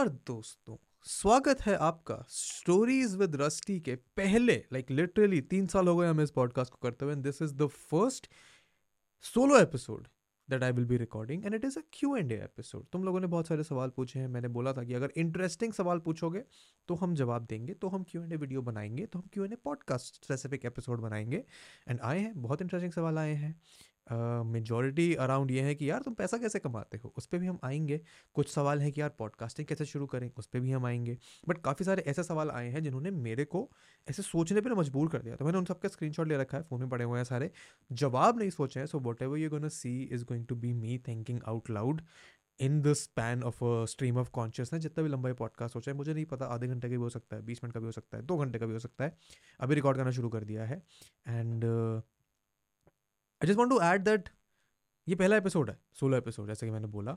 नमस्कार दोस्तों, स्वागत है आपका स्टोरीज विद रस्टी के पहले लाइक लिटरली तीन साल हो गए हमें इस पॉडकास्ट को करते हुए this is the first solo episode that I will be recording and it is a Q and A episode तुम लोगों ने बहुत सारे सवाल पूछे हैं, मैंने बोला था कि अगर इंटरेस्टिंग सवाल पूछोगे तो हम जवाब देंगे तो हम क्यू एंड ए वीडियो बनाएँगे तो हम Q and A podcast specific episode बनाएँगे एंड आए हैं, बहुत इंटरेस्टिंग सवाल आए हैं। मेजॉरिटी uh, अराउंड ये है कि यार तुम पैसा कैसे कमाते हो? उस पर भी हम आएँगे। कुछ सवाल हैं कि यार पॉडकास्टिंग कैसे शुरू करें? उस पर भी हम आएँगे। बट काफ़ी सारे ऐसे सवाल आए हैं जिन्होंने मेरे को ऐसे सोचने पर मजबूर कर दिया। तो मैंने उन सबका स्क्रीन ले रखा है फ़ोन में पड़े हुए हैं सारे। जवाब नहीं सोचे हैं so whatever you gonna see is going to be me thinking out loud in the span of stream of consciousness जितना भी लंबा पॉडकास्ट हो चाहे मुझे नहीं पता आधे घंटे का भी हो सकता है बीस मिनट का भी हो सकता है दो घंटे का भी हो सकता है। अभी रिकॉर्ड करना शुरू कर दिया है। And I just want to add that ये पहला एपिसोड है सोलो एपिसोड जैसे कि मैंने बोला।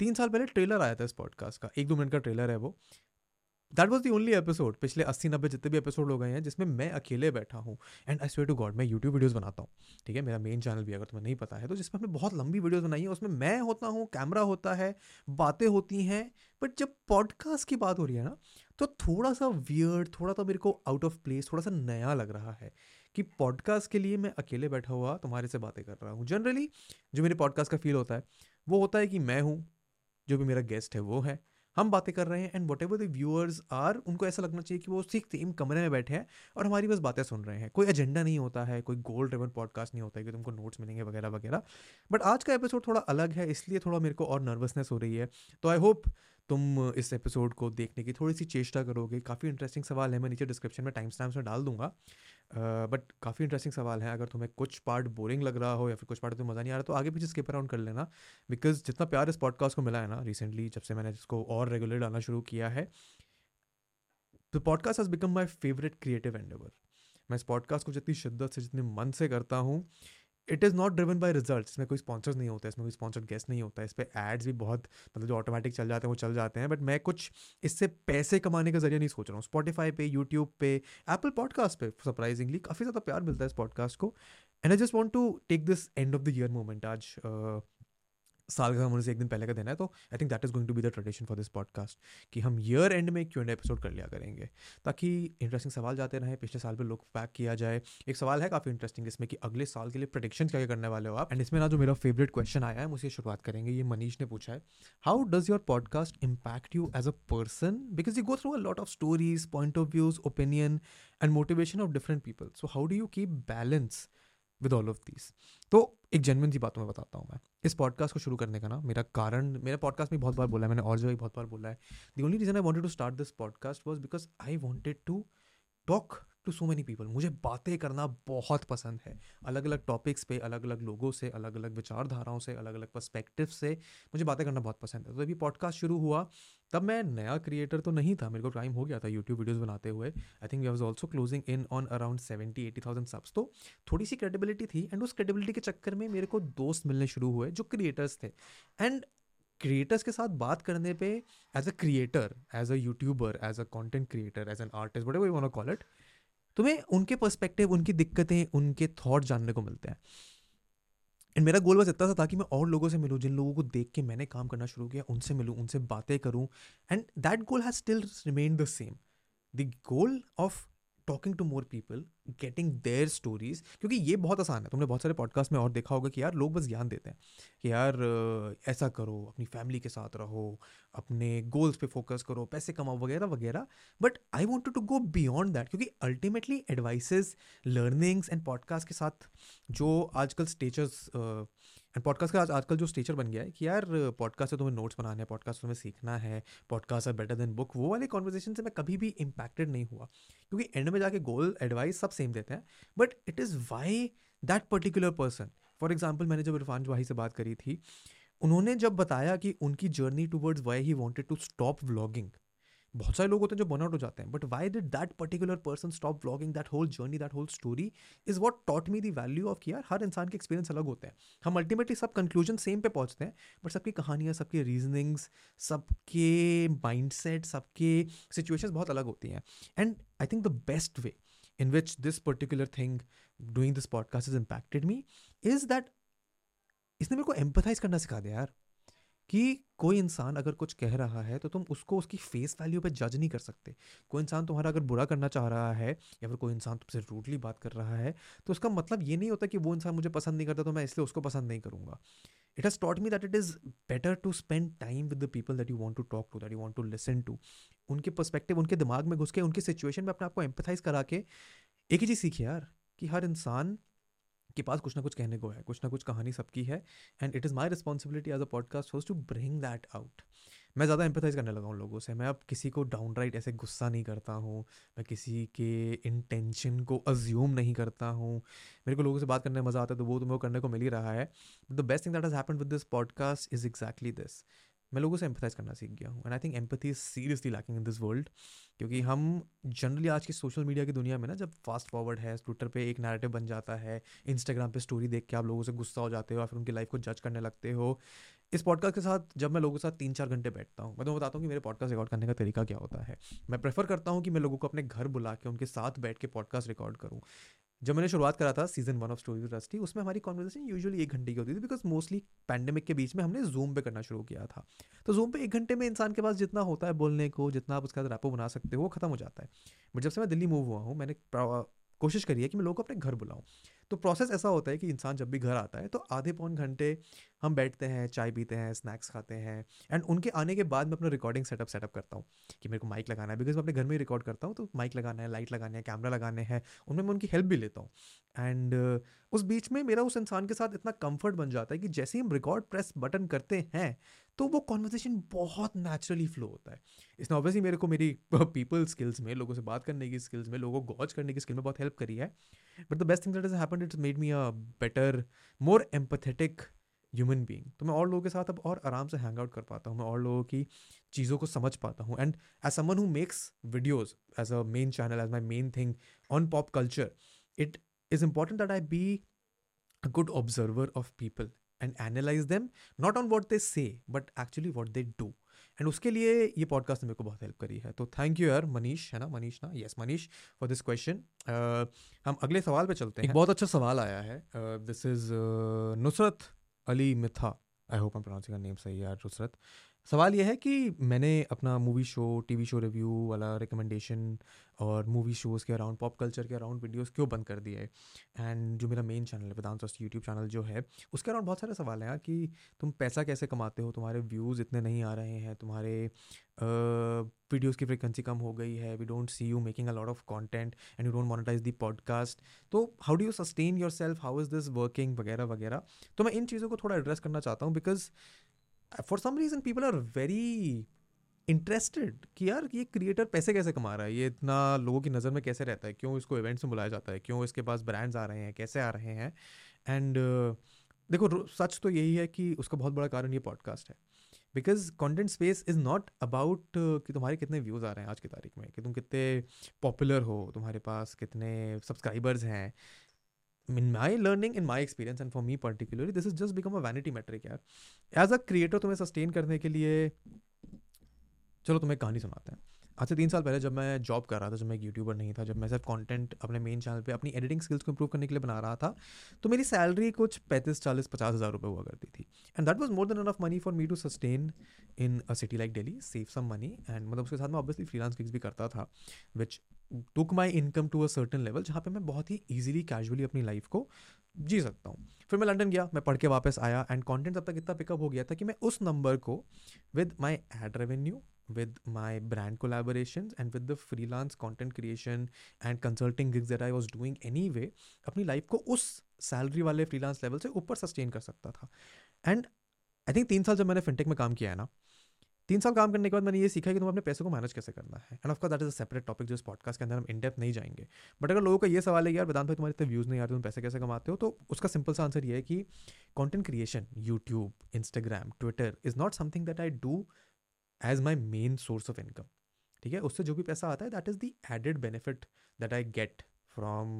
तीन साल पहले ट्रेलर आया था इस पॉडकास्ट का, एक दो मिनट का ट्रेलर है वो। That was the only episode पिछले अस्सी नब्बे जितने भी एपिसोड हो गए हैं, जिसमें मैं अकेले बैठा हूँ। And I swear to God मैं यूट्यूब वीडियोज़ बनाता हूँ, ठीक है? मेरा मेन चैनल भी अगर तुम्हें नहीं पता है तो जिसमें हमने बहुत लंबी वीडियोज़ बनाई है, उसमें मैं होता हूँ कैमरा होता है, बातें होती हैं बट जब पॉडकास्ट की बात हो रही है ना तो थोड़ा सा वियर्ड थोड़ा सा मेरे को आउट ऑफ़ प्लेस थोड़ा सा नया लग रहा है। कि पॉडकास्ट के लिए मैं अकेले बैठा हुआ तुम्हारे से बातें कर रहा हूँ। जनरली जो मेरे पॉडकास्ट का फील होता है, वो होता है कि मैं हूँ, जो भी मेरा गेस्ट है, वो है। हम बातें कर रहे हैं and whatever the viewers are उनको ऐसा लगना चाहिए कि वो ठीक सेम कमरे में बैठे हैं और हमारी बस बातें सुन रहे हैं। कोई एजेंडा नहीं होता है, कोई गोल ड्रिवन पॉडकास्ट नहीं होता है कि तुमको नोट्स मिलेंगे वगैरह वगैरह। बट आज का एपिसोड थोड़ा अलग है, इसलिए थोड़ा मेरे को और नर्वसनेस हो रही है। तो आई होप तुम इस एपिसोड को देखने की थोड़ी सी चेष्टा करोगे। काफ़ी इंटरेस्टिंग सवाल है, मैं नीचे डिस्क्रिप्शन में टाइम स्टैम्स में डाल दूँगा। बट काफ़ी इंटरेस्टिंग सवाल है। अगर तुम्हें कुछ पार्ट बोरिंग लग रहा हो या फिर कुछ पार्ट तुम्हें मज़ा नहीं आ रहा तो आगे पीछे स्किप अराउंड कर लेना। बिकॉज़ जितना प्यार इस पॉडकास्ट को मिला है ना रिसेंटली जब से मैंने इसको और रेगुलर डालना शुरू किया है तो podcast has become my favourite creative endeavour मैं इस पॉडकास्ट को जितनी शिद्दत से, जितने मन से करता हूँ it is not driven by result इसमें कोई स्पॉन्सर्स नहीं होता है इसमें कोई स्पॉन्सर्ड गेस्ट नहीं होता है इस पर एड्स भी बहुत मतलब जो ऑटोमेटिक चल जाते हैं, वो चल जाते हैं बट मैं कुछ इससे पैसे कमाने का ज़रिया नहीं सोच रहा हूँ। स्पॉटीफाई पे यूट्यूब पे एप्पल पॉडकास्ट पे सरप्राइजिंगली काफ़ी ज़्यादा प्यार मिलता है इस पॉडकास्ट को। And I just want to take this end of the year moment आज साल का होने से एक दिन पहले का देना है तो I think that is going to be the tradition for this podcast कि हम ईयर एंड में क्यों एपिसोड कर लिया करेंगे, ताकि इंटरेस्टिंग सवाल जाते रहे, पिछले साल पर लुक बैक किया जाए। एक सवाल है काफ़ी इंटरेस्टिंग जिसमें कि अगले साल के लिए प्रोडिक्शन क्या करने वाले हो आप? एंड इसमें ना जो मेरा फेवरेट क्वेश्चन आया है मुझे शुरुआत करेंगे, ये मनीष ने पूछा है how does your podcast impact you as a person because you go through a lot of stories point of views opinion and motivation of different people so how do you keep balance with all of this तो एक जनविन सी बात मैं बताता हूँ मैं। इस podcast को शुरू करने का ना मेरा कारण, मेरा पॉडकास्ट में बहुत बार बोला है, मैंने और जगह बहुत बार बोला है। The only reason I wanted to start this podcast was because I wanted to talk to so many people मुझे बातें करना बहुत पसंद है। अलग अलग टॉपिक्स पे अलग अलग लोगों से अलग अलग विचारधाराओं से अलग अलग पर्सपेक्टिव से मुझे बातें करना बहुत पसंद है। तो अभी पॉडकास्ट शुरू हुआ, तब मैं नया क्रिएटर तो नहीं था। मेरे को टाइम हो गया था यूट्यूब वीडियोज़ बनाते हुए। I think we was also closing in on around seventy eighty thousand subs तो थोड़ी सी क्रेडिबिलिटी थी एंड उस क्रेडिबिलिटी के चक्कर में मेरे को दोस्त मिलने शुरू हुए जो क्रिएटर्स थे। एंड क्रिएटर्स के साथ बात करने पे as a creator as a YouTuber as a content creator as an artist whatever you call it तुम्हें उनके पर्सपेक्टिव उनकी दिक्कतें, उनके थॉट जानने को मिलते हैं। एंड मेरा गोल बस इतना सा था कि मैं और लोगों से मिलूँ, जिन लोगों को देख के मैंने काम करना शुरू किया, उनसे मिलूँ, उनसे बातें करूँ। And that goal has still remain the same the goal of talking to more people getting their stories क्योंकि ये बहुत आसान है। तुमने बहुत सारे पॉडकास्ट में और देखा होगा कि यार लोग बस ज्ञान देते हैं कि यार ऐसा करो, अपनी फैमिली के साथ रहो, अपने गोल्स पे फोकस करो, पैसे कमाओ, वगैरह वगैरह। But I want to go beyond that क्योंकि ultimately advices learnings and podcast के साथ जो आजकल स्टेचर्स एंड पॉडकास्ट का आज, आजकल जो स्टेचर बन गया है कि यार पॉडकास्ट से तुम्हें नोट्स बनाने हैं पॉडकास्ट तुम्हें सीखना है podcast are better than book वो वाले कॉन्वर्जेशन से मैं कभी भी इम्पैक्टेड नहीं हुआ। क्योंकि एंड में जाके गोल एडवाइस सब सेम देते हैं but it is why that particular person for example मैंने जब इरफान भाई से बात करी थी, उन्होंने जब बताया कि उनकी journey towards why he wanted to stop vlogging बहुत सारे लोग होते हैं जो बर्नआउट हो जाते हैं but why did that particular person stop blogging that whole journey that whole story is what taught me the value of यार हर इंसान के एक्सपीरियंस अलग होते हैं। हम अल्टीमेटली सब कंक्लूजन सेम पे पहुँचते हैं बट सबकी कहानियाँ, सबके रीजनिंग्स सबके माइंड सेट सबके सिचुएशन बहुत अलग होती हैं। And I think the best way in which this particular thing doing this podcast is impacted me is that इसने मेरे को एम्पथाइज करना सिखा दिया यार। कि कोई इंसान अगर कुछ कह रहा है तो तुम उसको उसकी फेस वैल्यू पे जज नहीं कर सकते। कोई इंसान तुम्हारा अगर बुरा करना चाह रहा है, या फिर कोई इंसान तुमसे रूटली बात कर रहा है तो उसका मतलब ये नहीं होता कि वो इंसान मुझे पसंद नहीं करता तो मैं इसलिए उसको पसंद नहीं करूँगा। It has taught me that it is better to spend time with the people that you want to talk to that you want to listen to उनके पर्सपेक्टिव उनके दिमाग में घुस के, उनकी सिचुएशन में अपने आप को एम्पथाइज करा के, एक ही चीज़ सीखी यार, कि हर इंसान के पास कुछ ना कुछ कहने को है, कुछ ना कुछ कहानी सबकी है and it is my responsibility as a podcast host to bring that out मैं ज़्यादा एम्पथाइज करने लगा हूँ लोगों से। मैं अब किसी को डाउन राइट ऐसे गुस्सा नहीं करता हूँ, मैं किसी के इंटेंशन को अज्यूम नहीं करता हूँ। मेरे को लोगों से बात करने में मज़ा आता है तो वो तो तुम्हें करने को मिल ही रहा है। But the best thing that has happen with this podcast is exactly this मैं लोगों से एम्पथाइज करना सीख गया हूँ and I think empathy is seriously lacking in this world क्योंकि हम जनरली आज की सोशल मीडिया की दुनिया में ना, जब फास्ट फॉरवर्ड है ट्विटर पे एक नैरेटिव बन जाता है इंस्टाग्राम पे स्टोरी देख के आप लोगों से गुस्सा हो जाते हो, या फिर उनकी लाइफ को जज करने लगते हो, इस पॉडकास्ट के साथ जब मैं लोगों के साथ तीन चार घंटे बैठता हूँ, मैं तो बताता हूँ कि मेरे पॉडकास्ट रिकॉर्ड करने का तरीका क्या होता है। मैं प्रेफर करता हूँ कि मैं लोगों को अपने घर बुला के, उनके साथ बैठ के पॉडकास्ट रिकॉर्ड करूँ। जब मैंने शुरुआत करा था season one of story Rusty उसमें हमारी कॉन्वर्जेशन यूजुअली एक घंटे की होती थी बिकॉज़ मोस्टली पैंडेमिक के बीच में हमने जूम पे करना शुरू किया था। तो जूम पे एक घंटे में इंसान के पास जितना होता है बोलने को, जितना आप उसका रैपो बना सकते हो, वो खत्म हो जाता है। बट जब से मैं दिल्ली मूव हुआ हूँ, मैंने कोशिश करी है कि मैं लोग को अपने घर बुलाऊँ। तो प्रोसेस ऐसा होता है कि इंसान जब भी घर आता है तो आधे पौन घंटे हम बैठते हैं चाय पीते हैं स्नैक्स खाते हैं एंड उनके आने के बाद मैं अपना रिकॉर्डिंग सेटअप सेटअप करता हूँ कि मेरे को माइक लगाना है बिकॉज़ मैं अपने घर में ही रिकॉर्ड करता हूँ तो माइक लगाना है लाइट लगाना है कैमरा लगाने हैं उनमें मैं उनकी हेल्प भी लेता हूँ एंड uh, उस बीच में मेरा उस इंसान के साथ इतना कंफर्ट बन जाता है कि जैसे ही हम रिकॉर्ड प्रेस बटन करते हैं तो वो कॉन्वर्जेशन बहुत नेचुरली फ्लो होता है। इसने ऑब्वियसली मेरे को मेरी पीपल स्किल्स में लोगों से बात करने की स्किल्स में लोगों को गॉच करने की स्किल में बहुत हेल्प करी है। But the best thing that is happened it's made me a better more empathetic human being तो मैं और लोगों के साथ अब और आराम से हैंग आउट कर पाता हूँ मैं और लोगों की चीज़ों को समझ पाता हूँ। And as someone who makes videos as a main channel as my main thing on pop culture it is important that I be a good observer of people and analyze them not on what they say but actually what they do and उसके लिए ये podcast ने मेरे को बहुत help करी है। तो थैंक यू यार मनीष है ना? मनीष ना? Yes Manish for this question हम अगले सवाल पे चलते हैं। एक बहुत अच्छा सवाल आया है। This is Nusrat Ali Mitha I hope I pronouncing name सही यार नुसरत। सवाल यह है कि मैंने अपना movie show, TV show review वाला रिकमेंडेशन और मूवी शोज़ के अराउंड पॉप कल्चर के अराउंड वीडियोस क्यों बंद कर दिए एंड जो मेरा मेन चैनल है, वेदांत यूट्यूब चैनल जो है, उसके अराउंड बहुत सारे सवाल हैं कि तुम पैसा कैसे कमाते हो? तुम्हारे व्यूज़ इतने नहीं आ रहे हैं, तुम्हारे वीडियोज़ की फ्रिक्वेंसी कम हो गई है we don't see you making a lot of content and you don't monetise the podcast तो how do you sustain yourself how is this working वगैरह वगैरह। तो मैं इन चीज़ों को थोड़ा एड्रेस करना चाहता हूँ because for some reason people are very interested कि यार ये क्रिएटर पैसे कैसे कमा रहा है? ये इतना लोगों की नज़र में कैसे रहता है? क्यों इसको इवेंट्स में बुलाया जाता है? क्यों इसके पास ब्रांड्स आ रहे हैं? कैसे आ रहे हैं? एंड uh, देखो सच तो यही है कि उसका बहुत बड़ा कारण ये पॉडकास्ट है। Because content space is not about कि तुम्हारे कितने व्यूज़ आ रहे हैं आज की तारीख में कि तुम कितने पॉपुलर हो तुम्हारे पास कितने सब्सक्राइबर्स हैं in my learning in my experience and for me particularly this is just become a vanity metric यार एज अ क्रिएटर तुम्हें सस्टेन करने के लिए, चलो तुम्हें कहानी सुनाते हैं। आज से तीन साल पहले जब मैं जॉब कर रहा था, जब मैं एक यूट्यूबर नहीं था, जब मैं सिर्फ़ कंटेंट अपने मेन चैनल पे अपनी एडिटिंग स्किल्स को इंप्रूव करने के लिए बना रहा था तो मेरी सैलरी कुछ पैंतीस चालीस पचास हज़ार रुपये हुआ करती थी। And that was more than enough money for me to sustain in a city like Delhi save some money and मतलब उसके साथ मैं ऑब्वियसली फ्रीलांस गिग्स भी करता था which took my income to a certain level जहाँ पे मैं बहुत ही ईजिली कैजुअली अपनी लाइफ को जी सकता हूँ। फिर मैं लंदन गया, मैं पढ़ के वापस आया एंड कंटेंट तब तक इतना पिकअप हो गया था कि मैं उस नंबर को with my ad revenue with my brand collaborations and with the freelance content creation and consulting gigs that I was doing anyway, अपनी लाइफ को उस सैलरी वाले फ्रीलांस लेवल से ऊपर सस्टेन कर सकता था। एंड आई थिंक तीन साल जब मैंने फिनटेक में काम किया है ना तीन साल काम करने के बाद मैंने ये सीखा कि तुम अपने पैसे को मैनेज कैसे करना है। And of course that is a separate topic जो इस पॉडकास्ट के अंदर हम इनडेप्थ नहीं जाएँगे। बट अगर लोगों का ये सवाल है यार, वेदांत भाई, तुम्हारे इतने व्यूज़ नहीं आते तुम पैसे कैसे कमाते हो? तो उसका सिंपल सा आंसर ये है कि content creation YouTube Instagram Twitter is not something that I do as my main source of income ठीक है? उससे जो भी पैसा आता है that is the added benefit that I get from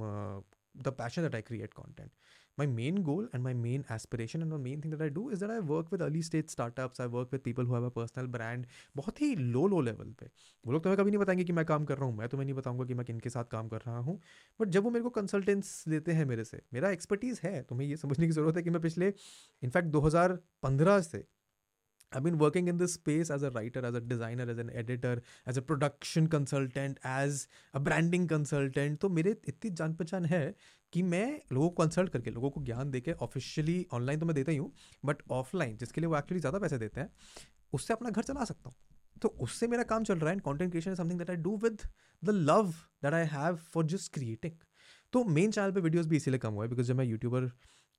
the passion that I create content my main goal and my main aspiration and the main thing that I do is that I work with early stage startups, I work with people who have a personal brand बहुत ही लो low level पे वो लोग तुम्हें कभी नहीं बताएँगे कि मैं काम कर रहा हूँ मैं तुम्हें नहीं बताऊँगा कि मैं किन के साथ काम कर रहा हूँ बट जब वो मेरे को कंसल्टेंट्स लेते हैं मेरे से मेरा एक्सपर्टीज़ है तुम्हें ये समझने की ज़रूरत है कि मैं पिछले इनफैक्ट 2015 से I've been working in this space as a writer, as a designer, as an editor, as a production consultant, as a branding consultant. तो मेरे इतनी जान पहचान है कि मैं लोगों को कंसल्ट करके, लोगों को ज्ञान देके ऑफिशियली ऑनलाइन तो मैं देता ही हूँ बट ऑफलाइन जिसके लिए वो एक्चुअली ज़्यादा पैसे देते हैं, उससे अपना घर चला सकता हूँ। तो उससे मेरा काम चल रहा है and content creation something that I do with the love that I have for just creating तो मेन चैनल पे वीडियोस भी इसीलिए कम हुआ है बिकॉज़ जब मैं यूट्यूबर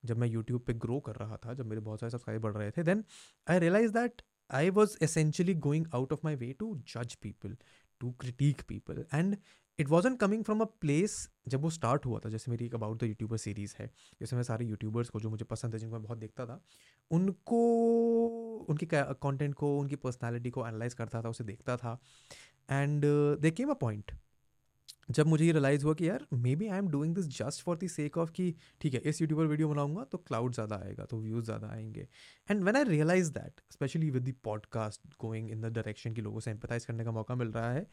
जब मैं यूट्यूब पे ग्रो कर रहा था, जब मेरे बहुत सारे सब्सक्राइब बढ़ रहे थे then I realise that I was essentially going out of my way to जज people to critic people and it wasn't coming from a place जब वो स्टार्ट हुआ था, जैसे मेरी एक अबाउट द यूट्यूबर सीरीज़ है, जैसे मैं सारे यूट्यूबर्स को जो मुझे पसंद है, जिनको मैं बहुत देखता था, उनको, उनकी कंटेंट को, उनकी पर्सनैलिटी को एनालाइज करता था, उसे देखता था and they came a point जब मुझे ये रियलाइज़ हुआ कि यार maybe I am doing this just for the sake of कि ठीक है, इस यूट्यूबर वीडियो बनाऊँगा तो क्लाउड ज़्यादा आएगा तो व्यूज़ ज़्यादा आएँगे। And when I realise that specially with the podcast going in the direction की लोगों से एम्पथाइज करने का मौका मिल रहा है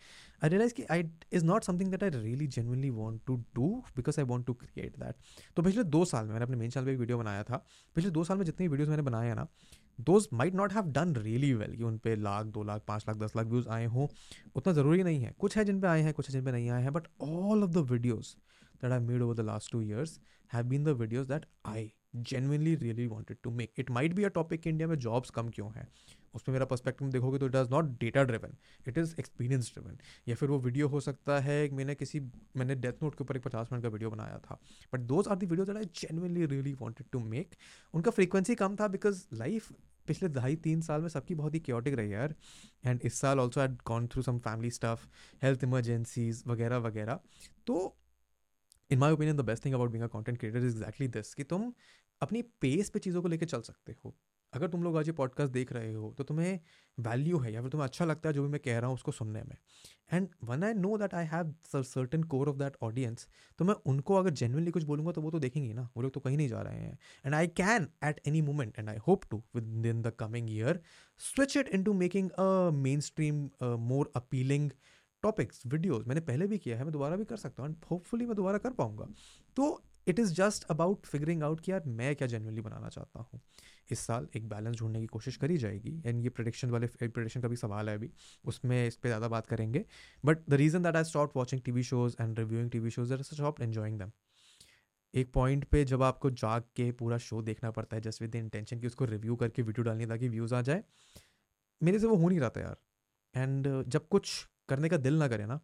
आई रियलाइज़ कि I is not something that I really genuinely want to do because I want to create that तो पिछले दो साल में, मैंने अपने मेन चैनल पर वीडियो बनाया था। पिछले दो साल में जितनी वीडियोज़ मैंने बनाया ना those might not have done really well कि उन पर लाख, दो लाख, पाँच लाख, दस लाख व्यूज़ आए हों, उतना ज़रूरी नहीं है। कुछ है जिन पे आए हैं, कुछ है जिन पे नहीं आए हैं but all of the videos that I made over the last two years have been the videos that I genuinely really wanted to make it might be a topic India में जॉब्स कम क्यों है? उसमें मेरा perspective देखोगे तो it does not data driven it is experience driven या फिर वो वीडियो हो सकता है मैंने किसी, मैंने डेथ नोट के ऊपर एक पचास मिनट का वीडियो बनाया था। But those are the video that I genuinely really wanted to make उनका फ्रीक्वेंसी कम था बिकॉज़ लाइफ पिछले ढाई तीन साल में सबकी बहुत ही क्योटिक रही यार। एंड इस साल also had gone through some family stuff health emergencies वगैरह वगैरह। तो in my opinion the best thing about being a content creator is exactly this कि तुम अपनी पेस पे चीज़ों को लेकर चल सकते हो। अगर तुम लोग आज ये पॉडकास्ट देख रहे हो तो तुम्हें वैल्यू है या फिर तुम्हें अच्छा लगता है जो भी मैं कह रहा हूँ उसको सुनने में। And one I know that I have certain core of that audience तो मैं उनको अगर जेनवनली कुछ बोलूँगा तो वो तो देखेंगे ना। वो लोग तो कहीं नहीं जा रहे हैं। And I can at any moment and I hope to within the coming year switch it into making a mainstream more appealing topics videos मैंने पहले भी किया है, मैं दोबारा भी कर सकता हूँ एंड होपफुली मैं दोबारा कर पाऊँगा। तो it is just about figuring out कि यार मैं क्या जनरली बनाना चाहता हूँ। इस साल एक बैलेंस ढूँढने की कोशिश करी जाएगी एंड ये प्रडिक्शन वाले प्रडिक्शन का भी सवाल है अभी, उसमें इस पर ज़्यादा बात करेंगे। But the reason that I stop watching T V shows and reviewing T V shows that stop enjoying them एक पॉइंट पे जब आपको जाग के पूरा शो देखना पड़ता है जस्ट विद द इंटेंशन कि उसको रिव्यू करके वीडियो डालनी ताकि व्यूज़ आ जाए, मेरे से वो हो नहीं रहा था यार। एंड जब कुछ करने का दिल ना करे ना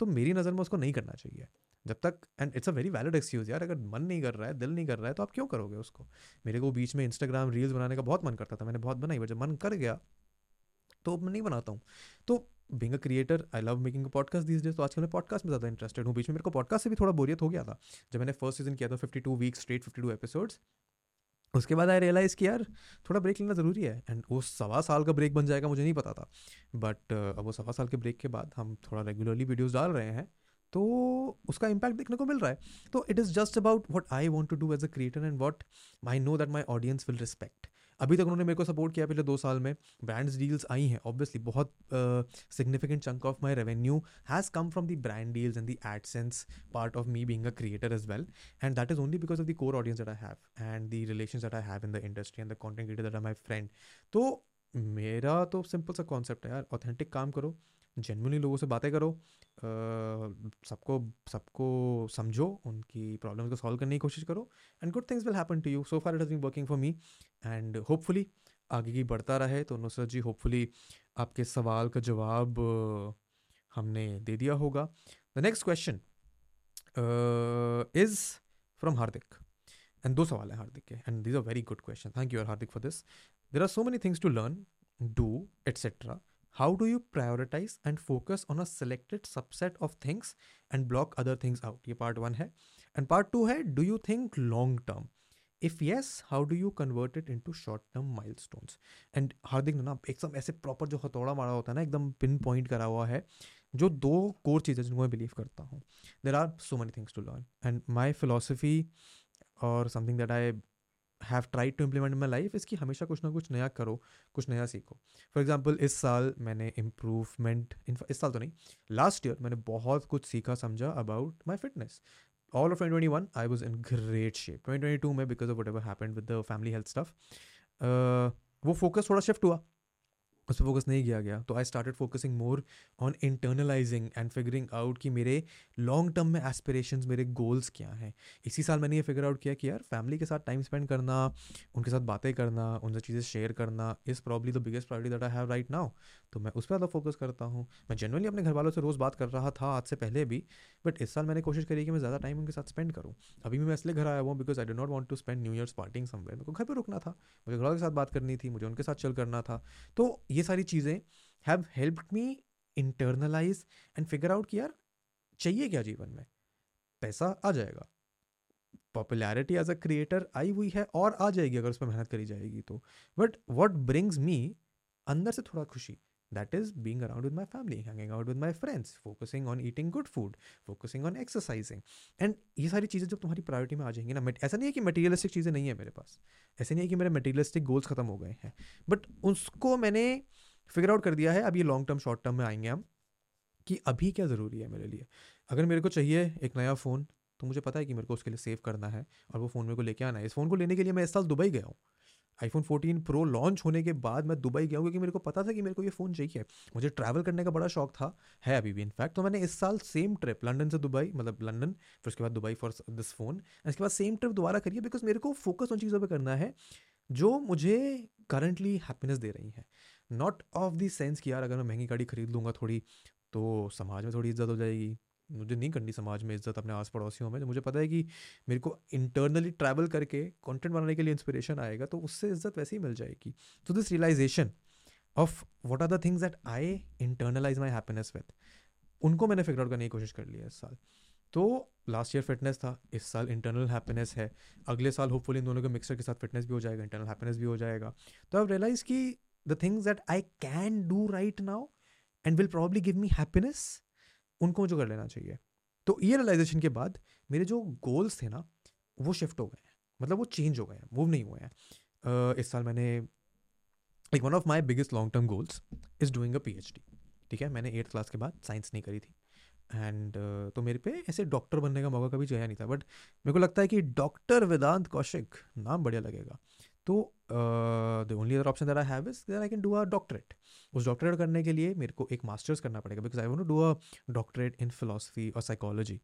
तो मेरी नज़र में उसको नहीं करना चाहिए। जब तक and it's a very valid excuse यार, अगर मन नहीं कर रहा है, दिल नहीं कर रहा है तो आप क्यों करोगे उसको? मेरे को बीच में इंस्टाग्राम रील्स बनाने का बहुत मन करता था, मैंने बहुत बनाई बट जब मन कर गया तो मैं नहीं बनाता हूँ। तो being a creator I love making podcast these days तो आजकल मैं पॉडकास्ट में ज़्यादा इंटरेस्टेड हूँ। बीच में मेरे को पॉडकास्ट से भी थोड़ा बोरियत हो गया था। जब मैंने फ़र्स्ट सीज़न किया था fifty two week straight fifty two episodes उसके बाद आई रियलाइज़ कि यार, थोड़ा ब्रेक लेना ज़रूरी है। एंड वो सवा साल का ब्रेक बन जाएगा, मुझे नहीं पता था। बट अब वो सवा साल के ब्रेक के बाद हम थोड़ा रेगुलरली वीडियोज़ डाल रहे हैं तो उसका इम्पैक्ट देखने को मिल रहा है। तो it is just about what I want to do as a creator and what I know that my audience will respect अभी तक उन्होंने मेरे को सपोर्ट किया पिछले दो साल में। ब्रांड्स डील्स आई हैं ऑब्वियसली बहुत significant chunk of my revenue has come from the brand deals and the AdSense part of me being a creator as well and that is only because of the core audience that I have and the relation that I have in the industry and the content creator that are my friend तो मेरा तो simple सा concept है यार authentic काम करो genuinely लोगों से बातें करो सबको सबको समझो, उनकी प्रॉब्लम्स को सॉल्व करने की कोशिश करो and good things will happen to you so far it has been working for me and hopefully आगे की बढ़ता रहे तो नुसरत जी होपफुली आपके सवाल का जवाब हमने दे दिया होगा। The next question is from Hardik and दो सवाल हैं हार्दिक के and this are very good question thank you are Hardik for this there are so many things to learn do etcetera how do you prioritize and focus on a selected subset of things and block other things out ये part one है and part two है do you think long term if yes how do you convert it into short term milestones and हार्दिक ने ना एकदम ऐसे proper जो हथौड़ा मारा होता है ना एकदम पिन पॉइंट करा हुआ है जो दो कोर चीज़ें जिनको मैं बिलीव करता हूँ there are so many things to learn and my philosophy और something that I have tried to implement my life इसकी हमेशा कुछ ना कुछ नया करो, कुछ नया सीखो। फॉर एग्ज़ाम्पल इस साल मैंने इम्प्रूवमेंट इस साल तो नहीं लास्ट ईयर मैंने बहुत कुछ सीखा, समझा about my fitness all of twenty twenty one I was in great shape twenty twenty two में because of whatever happen with the family health stuff वो फोकस थोड़ा शिफ्ट हुआ। उस पर फोकस नहीं किया गया। तो I started focusing more on internalising and figuring out कि मेरे लॉन्ग टर्म में एस्पिरेशंस मेरे गोल्स क्या हैं। इसी साल मैंने ये फिगर आउट किया कि यार फैमिली के साथ टाइम स्पेंड करना, उनके साथ बातें करना, उनसे चीज़ें शेयर करना is probably the biggest priority that I have right now तो मैं उस पर ज़्यादा फोकस करता हूँ। मैं जनरली अपने घर वालों से रोज़ बात कर रहा था आज से पहले भी बट इस साल मैंने कोशिश करी कि मैं ज़्यादा टाइम उनके साथ स्पेंड करूँ। अभी भी मैं इसलिए घर आया हुआ because I do not want to spend new years partying somewhere मेरे को घर पर रुकना था। मुझे घर के साथ बात करनी थी, मुझे उनके साथ चल करना था। तो ये सारी चीज़ें have help me internalize and figure out कि यार, चाहिए क्या जीवन में? पैसा आ जाएगा। पॉपुलैरिटी एज अ क्रिएटर आई हुई है और आ जाएगी अगर उस पर मेहनत करी जाएगी तो। बट वॉट ब्रिंग्स मी अंदर से थोड़ा खुशी that is being around with my family hanging out with my friends focusing on eating good food focusing on exercising and ये सारी चीज़ें जब तुम्हारी प्रायोरिटी में आ जाएँगी ना, ऐसा नहीं है कि मटीरियलिस्टिक चीज़ें नहीं है मेरे पास। ऐसे नहीं है कि मेरे मटीरियलिस्टिक गोल्स खत्म हो गए हैं। बट उसको मैंने फिगर आउट कर दिया है, अब ये लॉन्ग टर्म शॉर्ट टर्म में आएँगे हम, कि अभी क्या ज़रूरी है मेरे लिए। अगर मेरे को चाहिए एक नया फ़ोन तो मुझे पता है कि मेरे को उसके लिए सेव करना है, और वो फ़ोन मेरे को लेके आना है। इस फ़ोन को लेने के लिए मैं इस साल दुबई गया हूँ। आईफोन 14 प्रो लॉन्च होने के बाद मैं दुबई गया हूँ, क्योंकि मेरे को पता था कि मेरे को ये फ़ोन चाहिए। मुझे ट्रैवल करने का बड़ा शौक था, है अभी भी। इनफैक्ट तो मैंने इस साल सेम ट्रिप लंदन से दुबई मतलब लंदन फिर उसके बाद दुबई फॉर दिस फ़ोन इसके बाद सेम ट्रिप दोबारा करिए बिकॉज़ मेरे को फोकस उन चीज़ों पर करना है, जो मुझे करंटली हैप्पीनेस दे रही हैं। नॉट ऑफ़ दी सेंस कि यार अगर मैं महँगी गाड़ी खरीद लूँगा थोड़ी तो समाज में थोड़ी इज़्ज़त हो जाएगी। मुझे नहीं करनी समाज में इज़्ज़त अपने आस पड़ोसियों में। तो मुझे पता है कि मेरे को इंटरनली ट्रैवल करके कंटेंट बनाने के लिए इंस्पिरेशन आएगा तो उससे इज़्ज़त वैसे ही मिल जाएगी। तो this realization of what are the things that I internalize my happiness with उनको मैंने फिगर आउट करने की कोशिश कर लिया इस साल। तो लास्ट ईयर फिटनेस था, इस साल इंटरनल हैप्पीनेस है। अगले साल होपफुली इन दोनों के मिक्सर के साथ फिटनेस भी हो जाएगा इंटरनल हैप्पीनेस भी हो जाएगा। तो आई रियलाइज़ कि the things that I can do right now and will probably give me happiness उनको मुझे कर लेना चाहिए। तो ये रियलाइजेशन के बाद मेरे जो गोल्स थे ना वो शिफ्ट हो गए हैं। मतलब वो चेंज हो गए हैं मूव नहीं हुए हैं। uh, इस साल मैंने like one of my biggest long term goals is doing a PhD ठीक है? मैंने एट्थ क्लास के बाद साइंस नहीं करी थी। एंड uh, तो मेरे पे ऐसे डॉक्टर बनने का मौका कभी चाहिए नहीं था बट मेरे को लगता है कि डॉक्टर वेदांत कौशिक नाम बढ़िया लगेगा। तो the only other option that I have is that I can do a doctorate उस डॉक्टरेट करने के लिए मेरे को एक मास्टर्स करना पड़ेगा because I want to do a doctorate in philosophy और साइकोलॉजी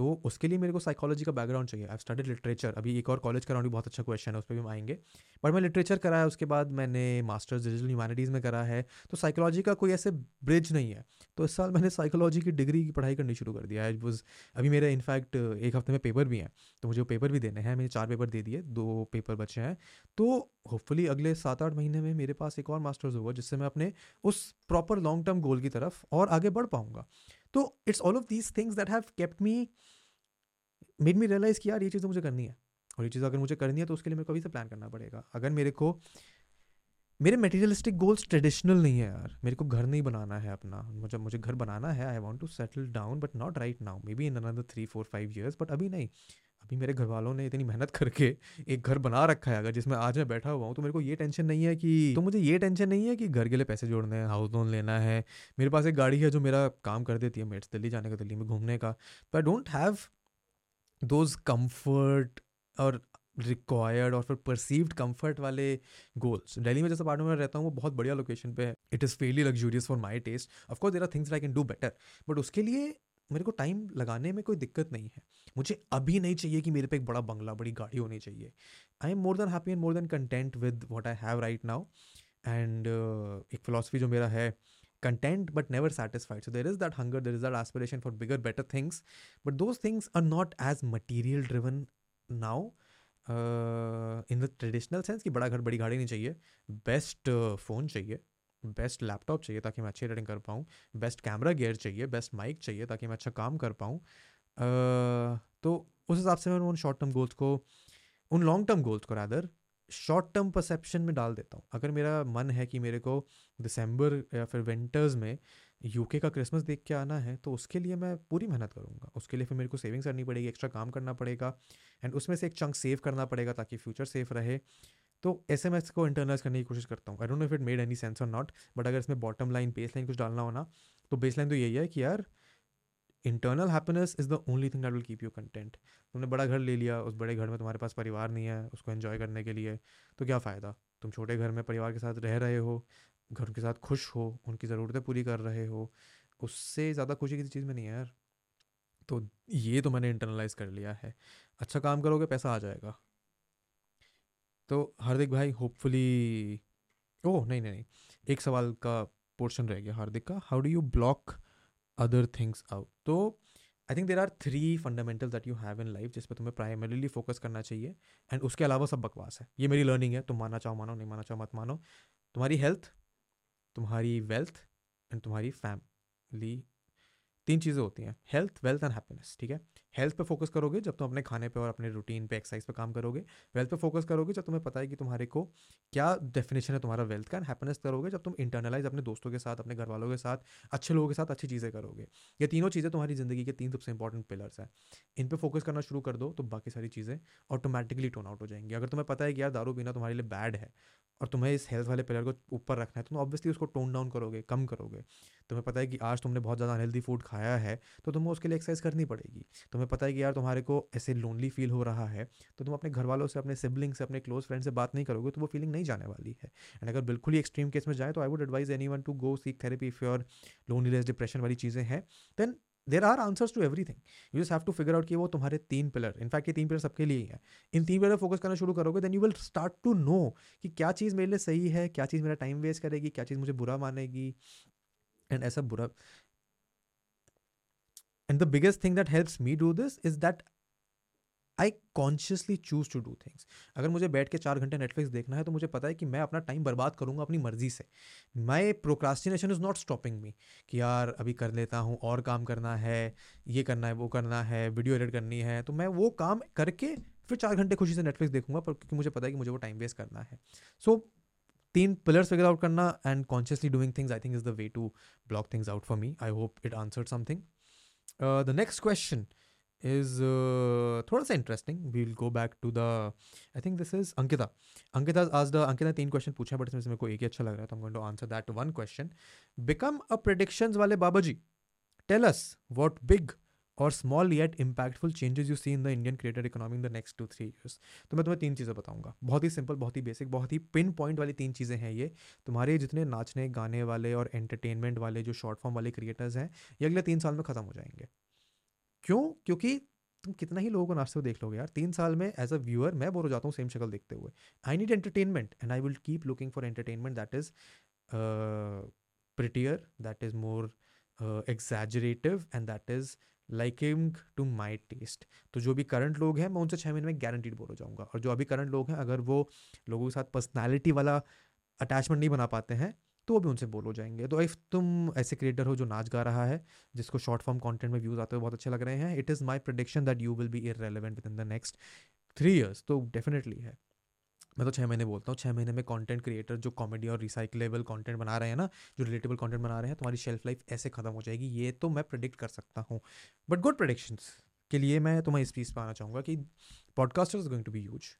तो उसके लिए मेरे को साइकोलॉजी का बैकग्राउंड चाहिए। आई स्टडी लिटरेचर अभी एक और कॉलेज का भी बहुत अच्छा क्वेश्चन है, उस पर भी हम आएँगे। बट मैं लिटरेचर करा है उसके बाद मैंने मास्टर्स डिजिटल ह्यूमैनिटीज़ में करा है। तो साइकोलॉजी का कोई ऐसे ब्रिज नहीं है। तो इस साल मैंने साइकोलॉजी की डिग्री की पढ़ाई करनी शुरू कर दिया है। वॉज़ अभी मेरे इनफैक्ट एक हफ़्ते में पेपर भी हैं। तो मुझे वो पेपर भी देने हैं। मैंने चार पेपर दे दिए, दो पेपर बचे हैं। तो होपफुली अगले सात आठ महीने में मेरे पास एक और मास्टर्स होगा, जिससे मैं अपने उस प्रॉपर लॉन्ग टर्म गोल की तरफ़ और आगे बढ़ पाऊँगा। तो it's all of these things that have kept me made me realize कि यार ये चीज़ें तो मुझे करनी है। और ये चीज़ अगर मुझे करनी है तो उसके लिए मेरे को अभी से प्लान करना पड़ेगा। अगर मेरे को, मेरे मटेरियलिस्टिक गोल्स ट्रेडिशनल नहीं है यार। मेरे को घर नहीं बनाना है अपना। मुझे मुझे घर बनाना है I want to settle down but not right now maybe in another three four five years but अभी नहीं। अभी मेरे घर वालों ने इतनी मेहनत करके एक घर बना रखा है, अगर जिसमें आज मैं बैठा हुआ हूँ तो मेरे को ये टेंशन नहीं है कि तो मुझे ये टेंशन नहीं है कि घर के लिए पैसे जोड़ने हैं हाउस लोन लेना है। मेरे पास एक गाड़ी है जो मेरा काम कर देती है मेट्स दिल्ली जाने का, दिल्ली में घूमने का। तो I don't have those comfort और रिक्वायर्ड और फिर परसीव्ड कंफर्ट वाले गोल्स दिल्ली में जैसे पार्ट में रहता हूँ, वो बहुत बढ़िया लोकेशन पे है। It is fairly luxurious for my taste of course there are things I can do better but उसके लिए मेरे को टाइम लगाने में कोई दिक्कत नहीं है। मुझे अभी नहीं चाहिए कि मेरे पे एक बड़ा बंगला बड़ी गाड़ी होनी चाहिए। I am more than happy and more than content with what I have right now and एक फिलोसफी जो मेरा है content but never satisfied. So there is that hunger there is that aspiration for bigger better things. But those things are not as material driven now in the traditional sense कि बड़ा घर बड़ी गाड़ी नहीं चाहिए। बेस्ट फ़ोन uh, चाहिए। Best laptop चाहिए ताकि मैं अच्छी एडिटिंग कर पाऊँ, बेस्ट कैमरा गियर चाहिए, बेस्ट माइक चाहिए ताकि मैं अच्छा काम कर पाऊँ। तो उस हिसाब से मैं उन शॉर्ट टर्म गोल्स को, उन लॉन्ग टर्म गोल्स को रैदर शॉर्ट टर्म परसेप्शन में डाल देता हूँ। अगर मेरा मन है कि मेरे को दिसंबर या फिर विंटर्स में यूके का क्रिसमस देख के आना है तो उसके लिए मैं पूरी मेहनत करूँगा। उसके लिए फिर मेरे को सेविंग्स करनी पड़ेगी एक्स्ट्रा काम करना पड़ेगा एंड उसमें से एक चंक सेव करना पड़ेगा ताकि फ्यूचर सेफ़ रहे। तो एस एम एस को इंटरनलाइज करने की कोशिश करता हूँ। I don't know if it made any sense और नॉट बट अगर इसमें बॉटम लाइन बेस लाइन कुछ डालना हो ना तो बेस लाइन तो यही है कि यार internal happiness is the only thing that will keep you content तुमने बड़ा घर ले लिया, उस बड़े घर में तुम्हारे पास परिवार नहीं है, उसको एंजॉय करने के लिए तो क्या फ़ायदा? तुम छोटे घर में परिवार के साथ रह रहे हो, घर उनके साथ खुश हो, उनकी ज़रूरतें पूरी कर रहे हो, उससे ज़्यादा खुशी किसी चीज़ में नहीं है यार। तो ये तो मैंने इंटरनलाइज कर लिया है। अच्छा काम करोगे, पैसा आ जाएगा। तो हार्दिक भाई होपफुली ओह, नहीं नहीं नहीं, एक सवाल का पोर्शन रह गया हार्दिक का। How do you block other things out तो I think there are three fundamental that you have in life जिस पर तुम्हें प्राइमरीली फोकस करना चाहिए एंड उसके अलावा सब बकवास है। ये मेरी लर्निंग है, तुम माना चाहो, मानो, नहीं माना चाहो, मत मानो। तुम्हारी हेल्थ तुम्हारी वेल्थ एंड तुम्हारी फैमिली तीन चीज़ें होती हैं। हेल्थ वेल्थ एंड हैप्पीनेस ठीक है? हेल्थ पे फोकस करोगे, जब तुम अपने खाने पे और अपने रूटीन पे एक्सरसाइज पे काम करोगे वेल्थ पे फोकस करोगे, जब तुम्हें पता है कि तुम्हारे को क्या डेफिनेशन है तुम्हारा वेल्थ का एंड हैप्पीनेस करोगे, जब तुम इंटरनलाइज अपने दोस्तों के साथ, अपने घर वालों के साथ, अच्छे लोगों के साथ अच्छी चीज़ें करोगे। ये तीनों चीज़ें तुम्हारी ज़िंदगी के तीन सबसे इंपॉर्टेंट पिलर्स हैं। इन पर फोकस करना शुरू कर दो तो बाकी सारी चीज़ें ऑटोमेटिकली टोन आउट हो जाएँगी। अगर तुम्हें पता है कि यार दारू पीना तुम्हारे लिए बैड है और तुम्हें इस हेल्थ वाले पिलर को ऊपर रखना है तो तुम ऑब्वियसली उसको टोन डाउन करोगे, कम करोगे। तुम्हें पता है कि आज तुमने बहुत ज़्यादा अनहेल्दी फ़ूड खाया है तो तुम्हें उसके लिए एक्सरसाइज करनी पड़ेगी। तुम्हें पता है कि यार तुम्हारे को ऐसे लोनली फील हो रहा है तो तुम अपने घर वालों से, अपने सिबलिंग से, अपने क्लोज फ्रेंड से बात नहीं करोगे तो वो फीलिंग नहीं जाने वाली है। एंड अगर बिल्कुल ही एक्सट्रीम केस में जाए तो I would advise anyone to go seek therapy if your loneliness depression वाली चीज़ें हैं। Then there are answers to everything you just have to figure out कि वो तुम्हारे तीन पिलर इनफैक्ट ये तीन पिलर सबके लिए ही है। इन तीन पिलर फोकस करना शुरू करोगे then you will start to know कि क्या चीज़ मेरे लिए सही है, क्या चीज़ मेरा टाइम वेस्ट करेगी, क्या चीज़ मुझे बुरा मानेगी एंड ऐसा बुरा and the biggest thing that helps me do this is that I consciously choose to do things अगर मुझे बैठ के चार घंटे नेटफ्लिक्स देखना है तो मुझे पता है कि मैं अपना टाइम बर्बाद करूँगा अपनी मर्ज़ी से। My procrastination is not stopping me कि यार, अभी कर लेता हूँ, और काम करना है, ये करना है, वो करना है वीडियो एडिट करनी है तो मैं वो काम करके फिर चार घंटे खुशी से नेटफ्लिक्स देखूँगा, पर क्योंकि मुझे पता है कि मुझे वो टाइम वेस्ट करना है। सो तीन पिलर्स फिगर आउट करना and consciously doing things I think is the way to block things out for me I hope it answer something the next question is uh, थोड़ा सा interesting we will go back to the I think this is Ankita Ankita आज the Ankita तीन question पूछे but इसमें मेरे को एक ही अच्छा लग रहा है तो I to answer that one question become a predictions वाले बाबा जी. टेल अस व्हाट बिग और small yet impactful changes you see in the Indian creator economy in the next two three years तो मैं तुम्हें तीन चीज़ें बताऊँगा। बहुत ही सिंपल बहुत ही बेसिक बहुत ही पिन पॉइंट वाली तीन चीज़ें हैं ये। तुम्हारे जितने नाचने, गाने वाले और एंटरटेनमेंट वाले जो शॉर्ट फॉर्म वाले क्रिएटर्स हैं, ये अगले तीन साल में ख़त्म हो जाएँगे। क्यों? क्योंकि तुम कितना ही लोगों को नाचते हुए देख लोगे यार। तीन साल में एज अ व्यूअर मैं बोर हो जाता हूँ सेम शक्ल देखते हुए। I need entertainment and I will keep looking for entertainment that is prettier that is more exaggerative and that is liking to my taste तो जो भी करंट लोग हैं, मैं उनसे छः महीने में गारंटीड हो जाऊँगा। और जो अभी करंट लोग हैं, अगर वो लोगों के साथ पर्सनैलिटी वाला अटैचमेंट नहीं बना पाते हैं तो वो भी उनसे बोलो जाएँगे। तो इफ़ तुम ऐसे क्रिएटर हो जो नाच गा रहा है, जिसको शॉर्ट फॉर्म कंटेंट में व्यूज़ आते हुए बहुत अच्छे लग रहे हैं it is my prediction that you will be irrelevant within the next three years तो डेफिनेटली है। मैं तो छः महीने बोलता हूँ छः महीने में कंटेंट क्रिएटर जो कॉमेडी और रिसाइकलेबल कंटेंट बना रहे हैं ना, जो रिलेटेबल कंटेंट बना रहे हैं, तुम्हारी शेल्फ लाइफ ऐसे खत्म हो जाएगी, ये तो मैं प्रिडिक्ट कर सकता हूँ। बट गुड प्रडिक्शंस के लिए मैं तुम्हें इस चीज़ पर आना चाहूँगा कि podcasters going to be use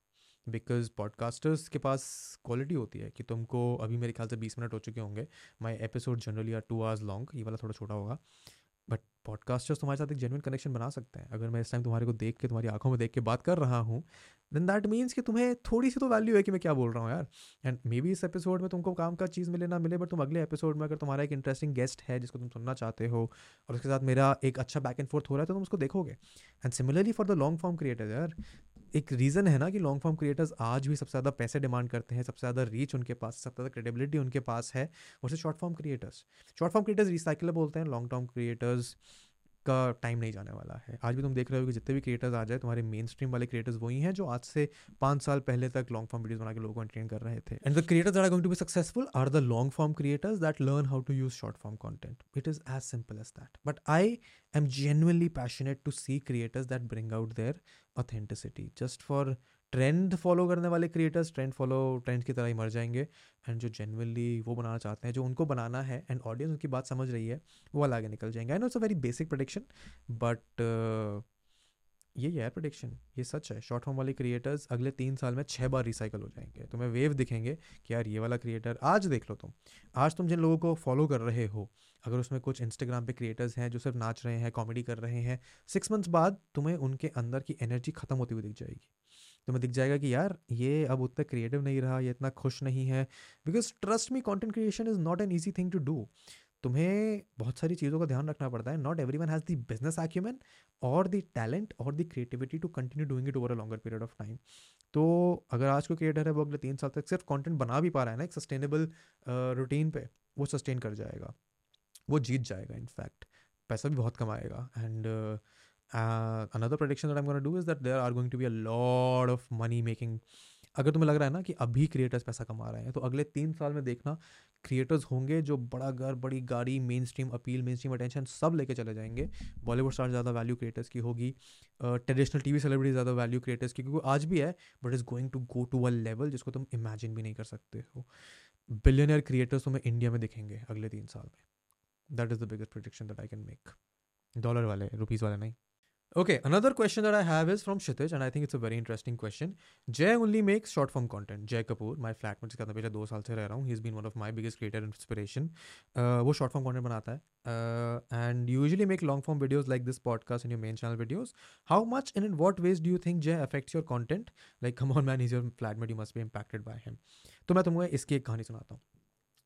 because podcasters के पास क्वालिटी होती है कि तुमको अभी मेरे ख्याल से बीस मिनट हो चुके होंगे my episode generally are two hours long ये वाला थोड़ा छोटा होगा। बट पॉडकास्टर्स तुम्हारे साथ एक जेनुअन कनेक्शन बना सकते हैं। अगर मैं इस टाइम तुम्हारे को देख के, तुम्हारी आँखों में देख के बात कर रहा हूँ देन दैट मीन्स कि तुम्हें थोड़ी सी तो वैल्यू है कि मैं क्या बोल रहा हूँ यार। एंड मे बी इस एपिसोड में तुमको काम का चीज़ मिले, ना मिले बट तुम अगले एपिसोड में अगर तुम्हारा एक इंटरेस्टिंग गेस्ट है जिसको तुम सुनना चाहते हो और उसके साथ मेरा एक अच्छा बैक एंड फोर्थ हो रहा है तो तुम उसको देखोगे। And similarly for the long form creator यार एक रीज़न है ना कि लॉन्ग फॉर्म क्रिएटर्स आज भी सबसे ज़्यादा पैसे डिमांड करते हैं, सबसे ज़्यादा रीच उनके पास, सबसे ज़्यादा क्रेडिबिलिटी उनके पास है versus short form creators short form creators recycle बोलते हैं लॉन्ग टर्म क्रिएटर्स का टाइम नहीं जाने वाला है। आज भी तुम देख रहे हो कि जितने भी क्रिएटर्स आ जाए, तुम्हारे मेन स्ट्रीम वाले क्रिएटर्स वही हैं जो आज से पाँच साल पहले तक लॉन्ग फॉर्म वीडियोस बना के लोगों को एंटरटेन कर रहे थे। And the creators are going to be successful are the long form creators that learn how to use short form content it is as simple as that but I am genuinely passionate to see creators that bring out their authenticity just for trend follow करने वाले creators, trend follow, trend की तरह ही मर जाएँगे। And जो genuinely वो बनाना चाहते हैं, जो उनको बनाना है, एंड ऑडियंस उनकी बात समझ रही है, वो अलग निकल जाएँगे। I know it's a very basic prediction but ये है प्रोडिक्शन ये सच है। शॉर्ट फॉर्म वाले क्रिएटर्स अगले तीन साल में छः बार रिसाइकल हो जाएँगे। तुम्हें वेव दिखेंगे कि यार ये वाला क्रिएटर आज देख लो तुम। आज तुम जिन लोगों को फॉलो कर रहे हो, अगर उसमें कुछ इंस्टाग्राम पे क्रिएटर्स हैं जो सिर्फ़ नाच रहे हैं कॉमेडी कर रहे हैं सिक्स मंथ्स बाद तुम्हें उनके अंदर की एनर्जी खत्म होती हुई दिख जाएगी। तुम्हें दिख जाएगा कि यार, ये अब उतना क्रिएटिव नहीं रहा, ये इतना खुश नहीं है। Because trust me content creation is not an easy thing to do तुम्हें बहुत सारी चीज़ों का ध्यान रखना पड़ता है। Not every one has the business acumen और द टैलेंट और the creativity to continue doing it over a longer period of time तो अगर आज को क्रिएटर है, वो अगले तीन साल तक सिर्फ़ कंटेंट बना भी पा रहा है ना एक सस्टेनेबल रूटीन पे, वो सस्टेन कर जाएगा। वो जीत जाएगा इनफैक्ट पैसा भी बहुत कमाएगा। And another prediction that I am gonna do is that there are going to be a lot of money making अगर तुम्हें लग रहा है ना कि अभी क्रिएटर्स पैसा कमा रहे हैं तो अगले तीन साल में देखना क्रिएटर्स होंगे जो बड़ा घर, बड़ी गाड़ी mainstream appeal mainstream attention सब लेके चले जाएँगे। बॉलीवुड स्टार ज़्यादा वैल्यू क्रिएटर्स की होगी। ट्रेडिशनल टी वी सेलिब्रिटी ज़्यादा वैल्यू क्रिएटर्स की, क्योंकि आज भी है but is going to go to a level जिसको तुम इमेजिन भी नहीं कर सकते हो। बिलियनियर क्रिएटर्स तुम्हें इंडिया में दिखेंगे अगले तीन साल में। That is the biggest prediction that I can make dollar वाले रुपीज़ वाले नहीं। Okay, another question that I have is from Shitij, and I think it's a very interesting question. Jay only makes short form content. Jay Kapoor, my flatmate जिसके साथ पिछले दो साल से रह रहा हूँ, he's been one of my biggest creator inspiration. Uh, वो short form content बनाता है, uh, and you usually make long form videos like this podcast and your main channel videos. How much and in what ways do you think Jay affects your content? Like, come on man, he's your flatmate, you must be impacted by him. तो मैं तुम्हें इसकी एक कहानी सुनाता हूँ.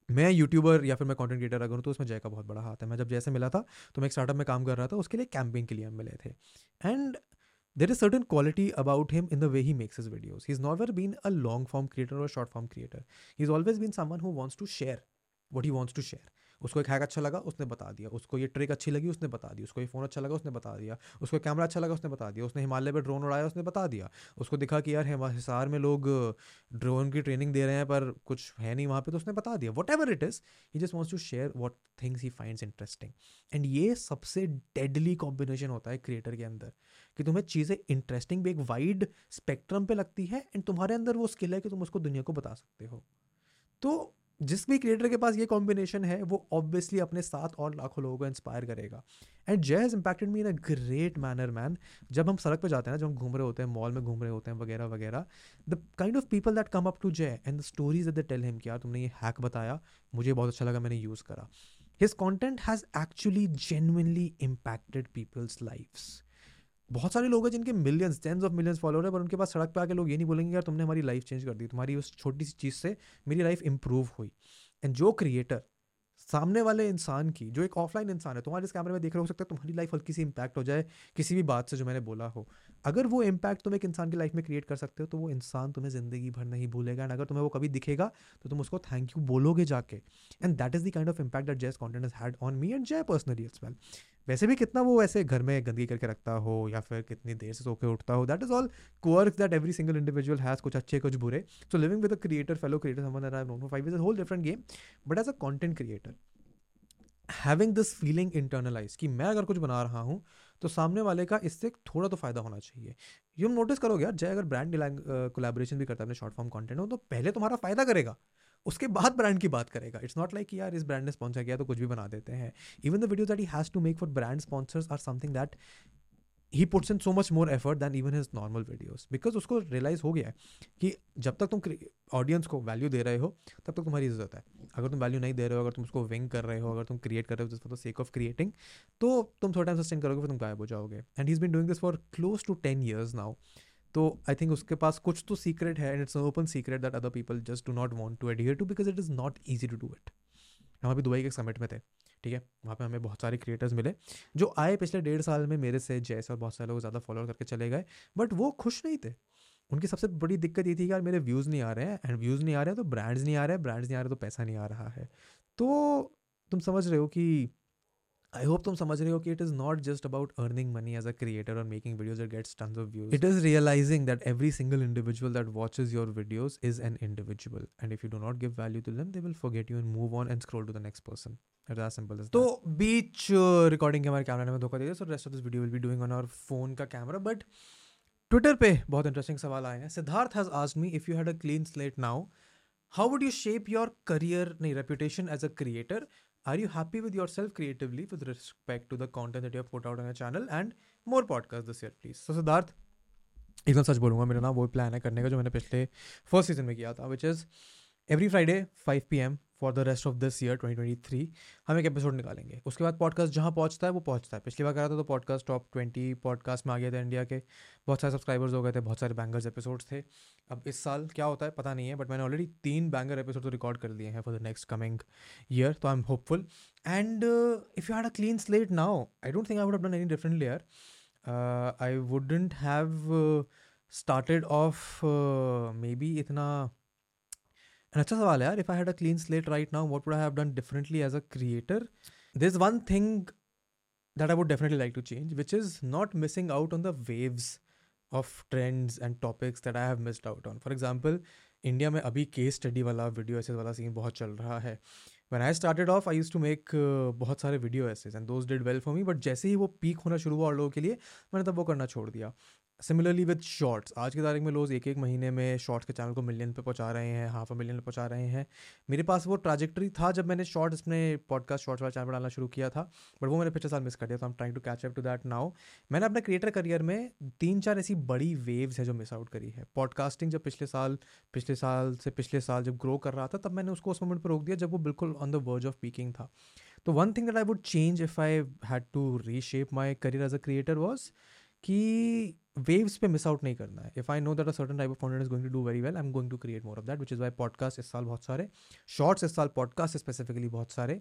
मैं YouTuber या फिर मैं कंटेंट क्रिएटर अगर हूँ तो उसमें जय का बहुत बड़ा हाथ है। मैं जब जैसे मिला था तो मैं एक स्टार्टअप में काम कर रहा था, उसके लिए कैंपिंग के लिए हम मिले थे। And there is certain quality about him in the way he makes his videos he is never been a long form creator और short form creator he is always been someone who wants to share what he wants to share उसको एक hack अच्छा लगा, उसने बता दिया। उसको ये ट्रिक अच्छी लगी, उसने बता दी उसको ये फ़ोन अच्छा लगा, उसने बता दिया। उसको कैमरा अच्छा लगा, उसने बता दिया। उसने हिमालय पर ड्रोन उड़ाया, उसने बता दिया। उसको दिखा कि यार हिसार में लोग ड्रोन की ट्रेनिंग दे रहे हैं, पर कुछ है नहीं वहाँ पर तो उसने बता दिया। Whatever it is he just wants to share what things he finds interesting and ये सबसे डेडली कॉम्बिनेशन होता है क्रिएटर के अंदर, कि तुम्हें चीज़ें इंटरेस्टिंग भी एक वाइड स्पेक्ट्रम पे लगती है एंड तुम्हारे अंदर वो स्किल है कि तुम उसको दुनिया को बता सकते हो। तो जिस भी क्रिएटर के पास ये कॉम्बिनेशन है, वो ऑब्वियसली अपने साथ और लाखों लोगों को इंस्पायर करेगा। And Jay has impacted me in a great manner man जब हम सड़क पर जाते हैं ना, जब हम घूम रहे होते हैं मॉल में घूम रहे होते हैं, वगैरह वगैरह the kind of people that come up to Jay and the stories that tell him कि, यार, तुमने ये हैक बताया, मुझे बहुत अच्छा लगा, मैंने यूज़ करा। His content has actually genuinely impacted people's lifes बहुत सारे लोग हैं जिनके millions tens of millions follower है, पर उनके पास सड़क पे आके लोग ये नहीं बोलेंगे यार तुमने हमारी लाइफ चेंज कर दी, तुम्हारी उस छोटी सी चीज़ से मेरी लाइफ इंप्रूव हुई। एंड जो क्रिएटर सामने वाले इंसान की, जो एक ऑफलाइन इंसान है, तुम्हारे इस कैमरे में देख रहे हो सकता है तुम्हारी लाइफ हल्की सी इंपैक्ट हो जाए, किसी भी बात से जो मैंने बोला हो। अगर वो इम्पैक्ट तुम एक इंसान की लाइफ में क्रिएट कर सकते हो तो वो इंसान तुम्हें ज़िंदगी भर नहीं भूलेगा। एंड अगर तुम्हें वो कभी दिखेगा तो तुम उसको थैंक यू बोलोगे जाके। And that is the kind of impact that Jay's content is had on me and Jay personally it's well वैसे भी कितना वो ऐसे घर में गंदगी करके रखता हो, या फिर कितनी देर से सो के उठता हो that is all quirk that every single individual has कुछ अच्छे, कुछ बुरे। So living with a creator fellow creator someone that I five is a whole different game but as a content creator having this feeling internalize कि मैं अगर कुछ बना रहा हूँ तो सामने वाले का इससे थोड़ा तो फ़ायदा होना चाहिए। यूम नोटिस करोगे यार, जय अगर ब्रांड कोलेबोरेशन भी करता है, अपने शॉर्ट फॉर्म कॉन्टेंट हो तो पहले तुम्हारा फ़ायदा करेगा। उसके बाद ब्रांड की बात करेगा। इट्स नॉट लाइक यार इस ब्रांड ने स्पॉन्सर किया तो कुछ भी बना देते हैं। Even the video that he has to make for brand sponsors or something that he puts in so much more effort than even his normal videos because उसको रियलाइज़ हो गया है कि जब तक तुम ऑडियंस को वैल्यू दे रहे हो तब तक तुम्हारी इज़्ज़त है अगर तुम वैल्यू नहीं दे रहे हो अगर तुम उसको विंग कर रहे हो अगर तुम क्रिएट कर रहे हो for the sake of creating तो तुम थोड़ा टाइम सस्टेन करोगे फिर तुम गायब हो जाओगे and he is been doing this for close to ten years now तो आई थिंक उसके पास कुछ तो सीक्रेट है and it's open secret that other people just do not want to adhere to because it is not easy to do it हम अभी Dubai के summit में थे, ठीक है? वहाँ पे हमें बहुत सारे क्रिएटर्स मिले, जो आए पिछले डेढ़ साल में मेरे से, जैसे और बहुत सारे लोग ज़्यादा फॉलो करके चले गए बट वो खुश नहीं थे। उनकी सबसे बड़ी दिक्कत ये थी कि यार मेरे व्यूज़ नहीं आ रहे हैं एंड व्यूज़ नहीं आ रहे हैं तो ब्रांड्स नहीं आ रहे हैं ब्रांड्स नहीं आ रहे तो पैसा नहीं आ रहा है। तो तुम समझ रहे हो कि आई होप तुम समझ रहे हो कि it is not just about earning money as a creator और making videos that gets tons of views it is realizing that every single individual that watches your videos is an individual and if you do not give value to them they will forget you and move on and scroll to the next person simple तो बीच recording के हमारे camera में धोखा दे दिया so rest of this video will be doing on our phone का camera but Twitter पे बहुत इंटरेस्टिंग सवाल आए हैं. Siddharth has asked me if you had a clean slate now how would you shape your career नहीं reputation as a creator Are you happy with yourself creatively with respect to the content that you have put out on your channel and more podcasts this year, please? So, Siddharth, एकदम सच बोलूँगा मेरा ना वो plan है करने का जो मैंने पिछले फ़र्स्ट सीज़न में किया था which is every Friday five P M for the rest of this year 2023 हम एक एपिसोड निकालेंगे। उसके बाद पॉडकास्ट जहाँ पहुँचता है, वो पहुँचता है। पिछली बार करा था तो पॉडकास्ट टॉप ट्वेंटी पॉडकास्ट में आ गया था इंडिया के। बहुत सारे सब्सक्राइबर्स हो गए थे, बहुत सारे बैंगर्स एपिसोड्स थे। अब इस साल क्या होता है, पता नहीं है बट मैंने ऑलरेडी तीन बैंगर एपिसोड तो रिकॉर्ड कर लिए हैं for the next coming year तो I am hopeful and if you had a clean slate now I don't think I would done any differently layer I wouldn't have started off maybe इतना and अच्छा सवाल है यार if I had a clean slate right now what would I have done differently as a creator this is one thing that I would definitely like to change, which is not missing out on the waves of trends and topics that I have missed out on. For example, India में अभी case study वाला video essays वाला scene बहुत चल रहा है। When I started off I used to make बहुत सारे video essays and those did well for me but जैसे ही वो पीक होना शुरू हुआ और लोगों के लिए मैंने तब वो करना छोड़ दिया। सिमिलरली विद शॉर्ट्स आज की तारीख में लोग एक एक महीने में शॉर्ट्स के चैनल को मिलियन पे पहुँचा रहे हैं हाफ़ अ मिलियन पे पहुँचा रहे हैं। मेरे पास वो ट्राजेक्टरी था जब मैंने शॉर्ट्स अपने पॉडकास्ट शॉर्ट्स वाला चैनल पर डालना शुरू किया था बट वो मैंने पिछले साल मिस कर दिया तो I trying to catch up to that now मैंने अपने क्रिएटर करियर में तीन चार ऐसी बड़ी वेव्स है जो मिस आउट करी है। पॉडकास्टिंग जब पिछले साल पिछले साल से पिछले साल जब ग्रो कर रहा था, तब मैंने उसको उस मोमेंट पर रोक दिया जब वो बिल्कुल on the verge of peaking था। तो one thing that I would change if I had to reshape my career as a creator was कि वेव्स पे मिस आउट नहीं करना है. If I know that a certain type of content is going to do very well I am going to create more of that which is why podcast इस साल बहुत सारे shorts इस साल पॉडकास्ट स्पेसिफिकली बहुत सारे,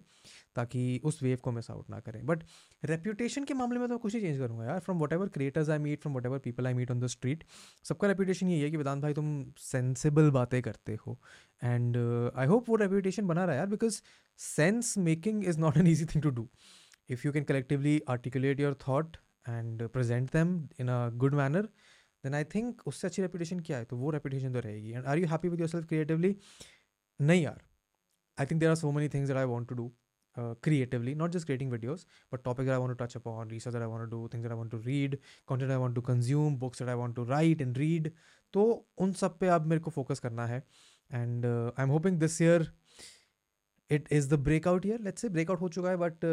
ताकि उस वेव को मिस आउट ना करें. बट रेप्यूटेशन के मामले में तो कुछ ही चेंज करूँगा यार. From whatever creators I meet from whatever people I meet on the street सबका रेप्यूटेशन यही है कि वेदांत भाई तुम सेंसिबल बातें करते हो. एंड आई होप वो रेप्यूटेशन बना रहा है यार because sense making is not an easy thing to do if you can collectively articulate your thought and present them in a good manner then I think उससे अच्छी reputation क्या है? तो वो रेपुटेशन तो रहेगी। And are you happy with your. Self creatively नहीं यार I think there are so many things that I want to do creatively not just creating videos but topic I want to touch upon research I want do things I want to read content I want to consume books I want to write and read तो उन सब पे अब मेरे को focus करना है। And I am hoping this year it is the breakout year let's say breakout हो चुका है बट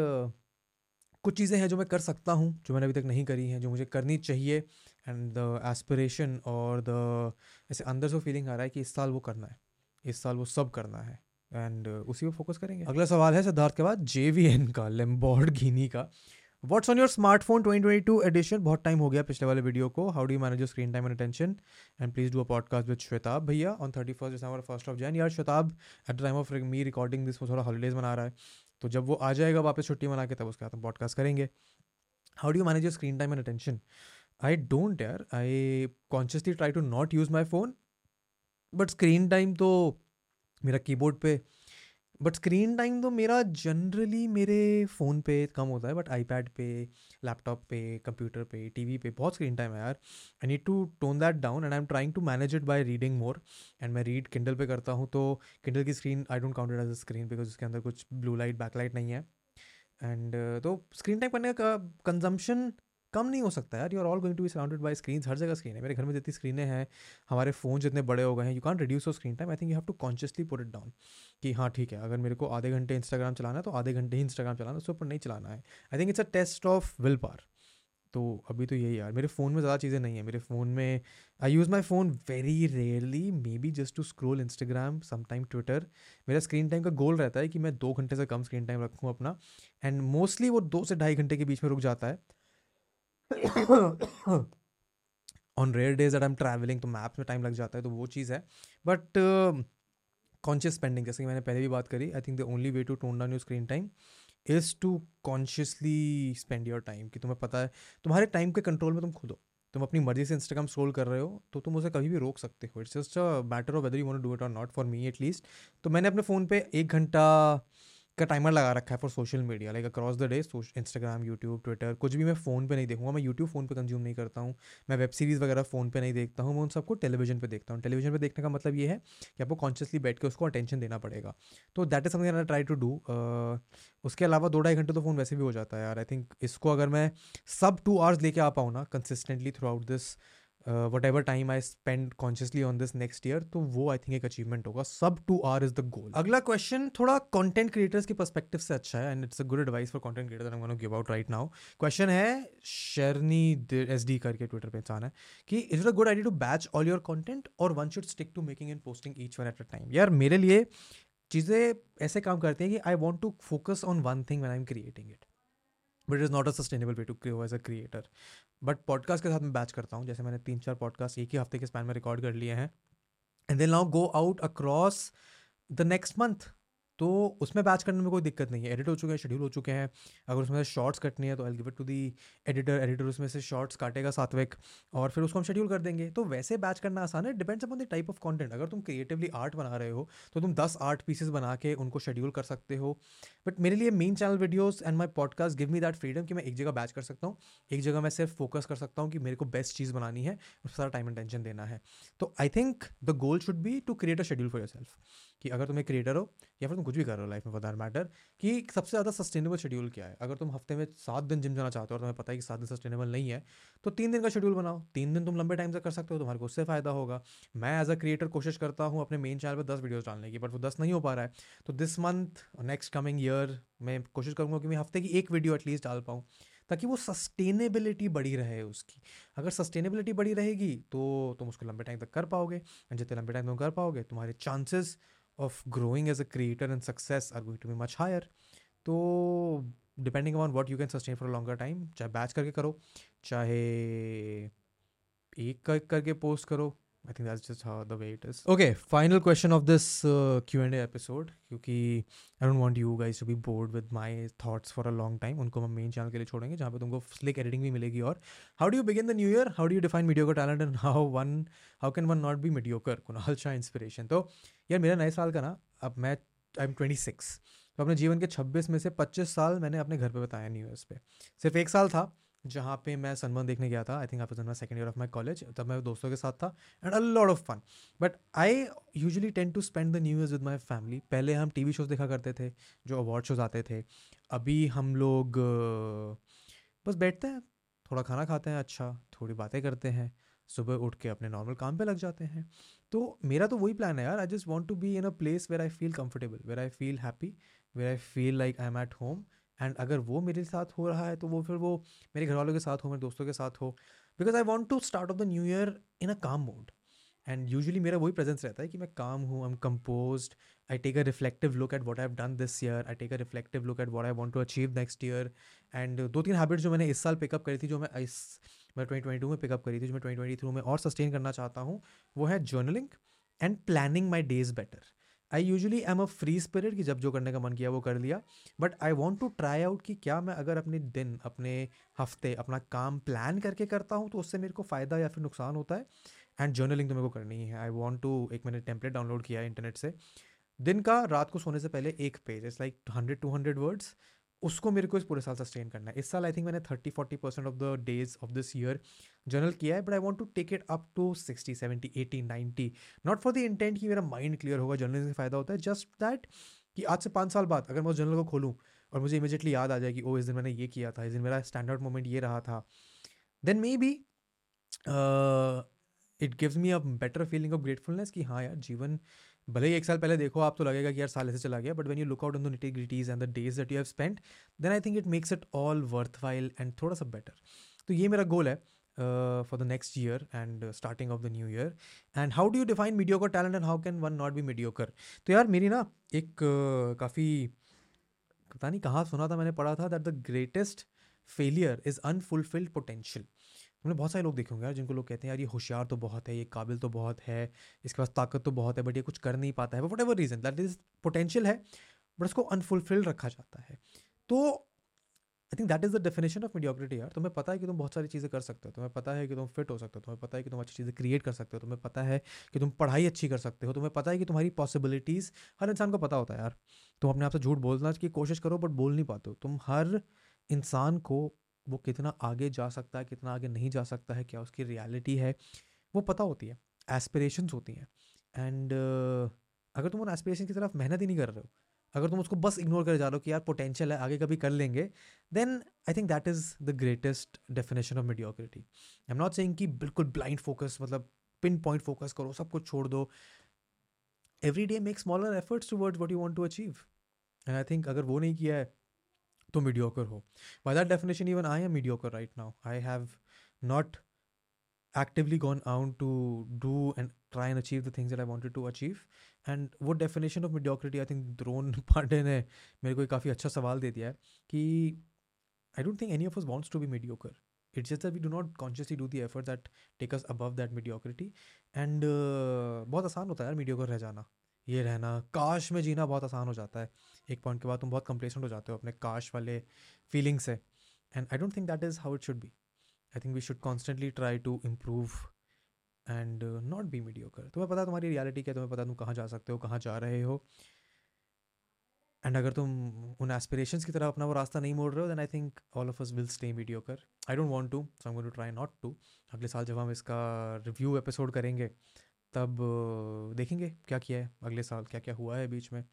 कुछ चीज़ें हैं जो मैं कर सकता हूँ, जो मैंने अभी तक नहीं करी हैं, जो मुझे करनी चाहिए एंड द एस्पिरेशन और द ऐसे अंदर से फीलिंग आ रहा है कि इस साल वो करना है, इस साल वो सब करना है एंड उसी पर फोकस करेंगे। अगला सवाल है सिद्धार्थ के बाद जे वी एन का लेम्बॉर्ड घीनी का what's on your smartphone 2022 edition बहुत टाइम हो गया पिछले वाले वीडियो को। How do manage your screen time and attention and please do a podcast with Shwetabh भैया on thirty first December first of Jan यार Shwetabh at the time of me recording this वो थोड़ा holidays मना रहा है। तो जब वो आ जाएगा वापस छुट्टी मना के, तब उसके बाद हम पॉडकास्ट करेंगे। How do you manage your screen time and attention I don't यार। I consciously try to not use my phone but screen time तो मेरा कीबोर्ड पे बट स्क्रीन टाइम तो मेरा जनरली मेरे फ़ोन पे कम होता है बट आईपैड पे लैपटॉप पे कंप्यूटर पे टीवी पे बहुत स्क्रीन टाइम है यार। I need to tone that down and I am trying to manage it by reading more and मैं रीड किंडल पे करता हूँ तो किंडल की screen I don't count it as a screen because उसके अंदर कुछ ब्लू लाइट बैक लाइट नहीं है। एंड तो स्क्रीन टाइम करने का कंजम्पशन कम नहीं हो सकता यार you are all going to be surrounded by screen हर जगह स्क्रीन है। मेरे घर में जितनी स्क्रीनें हैं, हमारे फ़ोन जितने बड़े हो गए हैं you can't reduce your screen time I think you have to consciously put it down कि हाँ ठीक है, अगर मेरे को आधे घंटे इंस्टाग्राम चलाना है तो आधे घंटे ही इंस्टाग्राम चलाना उसके ऊपर नहीं चलाना है। I think it's a test of willpower तो अभी तो यही यार, मेरे फ़ोन में ज़्यादा चीज़ें नहीं है। मेरे फ़ोन में I use my phone very rarely may be just to scroll Instagram sometime Twitter मेरा स्क्रीन टाइम का गोल रहता है कि मैं दो घंटे से कम स्क्रीन टाइम रखूँ अपना। एंड मोस्टली वो दो से ढाई घंटे के बीच में रुक जाता है। On rare days at am travelling तो मैप्स में टाइम लग जाता है तो वो चीज़ है। बट कॉन्शियस स्पेंडिंग जैसे कि मैंने पहले भी बात करी I think the only way to tone down your screen time is to consciously spend your time कि तुम्हें पता है, तुम्हारे टाइम के कंट्रोल में तुम खुद हो। तुम अपनी मर्ज़ी से इंस्टाग्राम स्क्रॉल कर रहे हो तो तुम उसे कभी भी रोक सकते हो। It's just a matter of whether you want do it और not for me at least तो मैंने अपने फ़ोन पे एक घंटा का टाइमर लगा रखा है for social media like across the day Instagram YouTube Twitter कुछ भी मैं फ़ोन पे नहीं देखूँगा, मैं यूट्यूब फ़ोन पे कंज्यूम नहीं करता हूँ, मैं वेब सीरीज़ वगैरह फ़ोन पे नहीं देखता हूँ, मैं उन सबको टेलीविज़न पे देखता हूँ। टेलीविज़न पे देखने का मतलब ये है कि आपको कॉन्शियसली बैठ के उसको अटेंशन देना पड़ेगा। तो that is something I try to do उसके अलावा दो ढाई घंटे तो फ़ोन वैसे भी हो जाता है यार। आई थिंक इसको अगर मैं सब टू आवर्स लेके आ पाऊँ ना consistently throughout this whatever time I spend consciously on this next year तो वो आई थिंक एक अचीवमेंट होगा। सब to are is the goal अगला क्वेश्चन थोड़ा कंटेंट क्रिएटर्स के परस्पेक्टिव से अच्छा है and it's a good advice for content creator I give out right now question है शेरनी एस डी करके ट्विटर पे इंसान है, कि is it a good idea to batch all your content और one should stick to making and posting each one at a time यार, मेरे लिए चीज़ें ऐसे काम करती हैं कि I want to focus on one thing when I am creating it but it is not a sustainable way to grow as a creator but podcast के साथ मैं बैच करता हूँ, जैसे मैंने तीन चार पॉडकास्ट एक ही हफ़्ते के स्पैन में रिकॉर्ड कर लिए हैं। And they now go out across the next month तो उसमें बैच करने में कोई दिक्कत नहीं है। एडिट हो चुके हैं, शेड्यूल हो चुके हैं। अगर उसमें से शॉर्ट्स कटनी है तो I give it to the editor editor उसमें से शॉर्ट्स काटेगा सात्विक और फिर उसको हम शेड्यूल कर देंगे। तो वैसे बैच करना आसान है depends upon the type of content अगर तुम क्रिएटिवली आर्ट बना रहे हो तो तुम दस आर्ट पीसेस बना के उनको शेड्यूल कर सकते हो। बट मेरे लिए main channel videos and my podcast give me that freedom कि मैं एक जगह बैच कर सकता हूँ, एक जगह मैं सिर्फ़ फोकस कर सकता हूँ कि मेरे को बेस्ट चीज़ बनानी है उस सारा टाइम एंड टेंशन देना है। तो I think the goal should be to create a schedule for yourself कि अगर तुम एक क्रिएटर हो, या फिर तुम कुछ भी कर रहे हो लाइफ में फॉर मैटर कि सबसे ज़्यादा सस्टेनेबल शेड्यूल क्या है? अगर तुम हफ़्ते में सात दिन जिम जाना चाहते हो और तुम्हें पता है कि सात दिन सस्टेनेबल नहीं है तो तीन दिन का शेड्यूल बनाओ। तीन दिन तुम लंबे टाइम से कर सकते हो, तुम्हारे को उससे फ़ायदा होगा। मैं एज अ क्रिएटर कोशिश करता हूँ अपने मेन चैनल पर दस वीडियोज़ डालने की बट वो दस नहीं हो पा रहा है। तो this month next coming year मैं कोशिश करूँगा कि मैं हफ़्ते की एक वीडियो एटलीस्ट डाल पाऊँ, ताकि वो सस्टेनेबिलिटी बढ़ी रहे उसकी। अगर सस्टेनेबिलिटी बढ़ी रहेगी तो तुम उसको लंबे टाइम तक कर पाओगे जितने लंबे टाइम तुम कर पाओगे, तुम्हारे chances of growing as a creator and success are going to be much higher तो depending on what you can sustain for longer time चाहे बैच करके करो चाहे एक कर, करके पोस्ट करो I think that's just the way it is okay final question of this Q and episode क्योंकि I don't want you guys to be bored with my thoughts for a long time उनको हम main channel के लिए छोड़ेंगे, जहाँ पे तुमको slick editing भी मिलेगी और how do you begin the new year how do you define mediocre talent and how one how can one not be mediocre कर हल्शा इंस्पिरेशन तो यार मेरा नए साल का ना, अब मैं आई एम ट्वेंटी सिक्स तो अपने जीवन के छब्बीस में से पच्चीस साल मैंने अपने घर पर बताया न्यू ईयर्स पे। सिर्फ़ एक साल था जहाँ पे मैं सनबर्न देखने गया था आई थिंक आप in second year of my college तब मैं दोस्तों के साथ था and a lot of fun but I usually tend to spend the new year with my family पहले हम टी वी शोज़ देखा करते थे, जो अवार्ड शोज़ आते थे. अभी हम लोग बस बैठते हैं, थोड़ा खाना खाते हैं अच्छा थोड़ी बातें करते हैं, सुबह उठ के अपने नॉर्मल काम पे लग जाते हैं। तो मेरा तो वही प्लान है यार I just want to be in a place where I feel comfortable where I feel happy where I feel like I am at home and अगर वो मेरे साथ हो रहा है तो वो फिर वो मेरे घर वालों के साथ हो, मेरे दोस्तों के साथ हो। Because I want to start off the new year in a calm mode and usually मेरा वही प्रेजेंस रहता है कि मैं काम हूँ I am compose I take a reflective look at what I done this year I take a reflective look at what I want to achieve next year and दो तीन habits जो मैंने इस साल पिकअप करी थी, जो मैं इस, मैं ट्वेंटी ट्वेंटी टू में पिकअप करी थी, जो मैं ट्वेंटी ट्वेंटी थ्रू में और सस्टेन करना चाहता हूँ, वो है journaling and planning my days better I usually am a free spirit कि जब जो करने का मन किया वो कर लिया। But I want to try out कि क्या मैं अगर अपने दिन, अपने हफ़्ते, अपना काम प्लान करके करता हूँ तो उससे मेरे को फ़ायदा या फिर नुकसान होता है। एंड जर्नलिंग तो मेरे को करनी ही आई वॉन्ट टू एक मैंने टेम्पलेट डाउनलोड किया है इंटरनेट से। दिन का रात को सोने से पहले एक page it's like hundred to hundred words उसको मेरे को इस पूरे साल सस्टेन करना है। इस साल आई थिंक मैंने thirty forty percent of the days of this year journal किया है but I want to take it up to sixty seventy eighty ninety not for the intent कि मेरा माइंड क्लियर होगा जर्नल से फ़ायदा होता है जस्ट दैट कि आज से पाँच साल बाद अगर मैं उस जर्नल को खोलूँ और मुझे इमीजिएटली याद आ जाए कि ओ इस दिन मैंने ये किया था, इस दिन मेरा स्टैंडर्ड मोमेंट ये रहा था then may be it gives me a better feeling of gratefulness कि हाँ यार, जीवन भले ही एक साल पहले देखो आप तो लगेगा कि यार साल ऐसे चला गया but when you look out on the nitty gritties and the days that you have spent then I think it makes it all worthwhile and थोड़ा सा बेटर तो ये मेरा गोल है for the next year and starting off the new year and how do you define mediocre talent and how can one not be mediocre तो यार मेरी ना एक uh, काफ़ी पता नहीं कहाँ सुना था मैंने पढ़ा था that the greatest failure is unfulfilled potential हमने बहुत सारे लोग देखे होंगे यार, जिनको लोग कहते हैं, यार, ये होशियार तो बहुत है, ये काबिल तो बहुत है, इसके पास ताकत तो बहुत है बट ये कुछ कर नहीं पाता है whatever reason that is potential है बट उसको अनफुलफिल्ड रखा जाता है. तो I think that is the definition of mediocrity यार। तुम्हें पता है कि तुम बहुत सारी चीज़ें कर सकते हो, तुम्हें पता है कि तुम फिट हो सकते हो, तुम्हें पता है कि तुम अच्छी चीज़ें क्रिएट कर सकते हो, तुम्हें पता है कि तुम पढ़ाई अच्छी कर सकते हो, तुम्हें पता है कि तुम्हारी पॉसिबिलिटीज़ हर इंसान को पता होता है यार। तुम अपने आप से झूठ बोलना की कोशिश करो बट बोल नहीं पाते हो। तुम हर इंसान को वो कितना आगे जा सकता है कितना आगे नहीं जा सकता है क्या उसकी रियलिटी है वो पता होती है एस्पिरेशंस होती हैं। एंड uh, अगर तुम उन एस्पिरेशन की तरफ़ मेहनत ही नहीं कर रहे हो अगर तुम उसको बस इग्नोर कर जा रहे हो कि यार पोटेंशियल है आगे कभी कर लेंगे then I think that is the greatest definition of mediocrity I am not saying कि बिल्कुल ब्लाइंड फोकस मतलब पिन पॉइंट फोकस करो सब कुछ छोड़ दो। Every day make smaller efforts towards what you want to achieve and I think अगर वो नहीं किया है तो मीडियोकर हो। By that definition even I am mediocre right now I have not actively gone out to do and try and achieve the things I wanted to achieve and वो definition of mediocrity I think Dron Pandey ने मेरे को एक काफ़ी अच्छा सवाल दे दिया है कि I don't think any of us wants to be mediocre it's just that we do not consciously do the effort that take us above that mediocrity and बहुत आसान होता है यार मीडियोकर रह जाना। ये रहना। काश में जीना बहुत आसान हो जाता है। एक पॉइंट के बाद तुम बहुत कंप्लेसेंट हो जाते हो अपने काश वाले फीलिंग से। And I don't think that is how it should be I think we should constantly try to improve and not be mediocre तुम्हें पता तुम्हारी रियलिटी क्या तुम्हें पता तुम कहाँ जा सकते हो कहाँ जा रहे हो। एंड अगर तुम उन एस्पिरेशंस की तरफ़ अपना वो रास्ता नहीं मोड़ रहे हो then I think all of us will stay mediocre I don't want to so to try not to अगले साल जब हम इसका रिव्यू एपिसोड करेंगे तब uh, देखेंगे क्या किया है अगले साल क्या क्या हुआ है बीच में।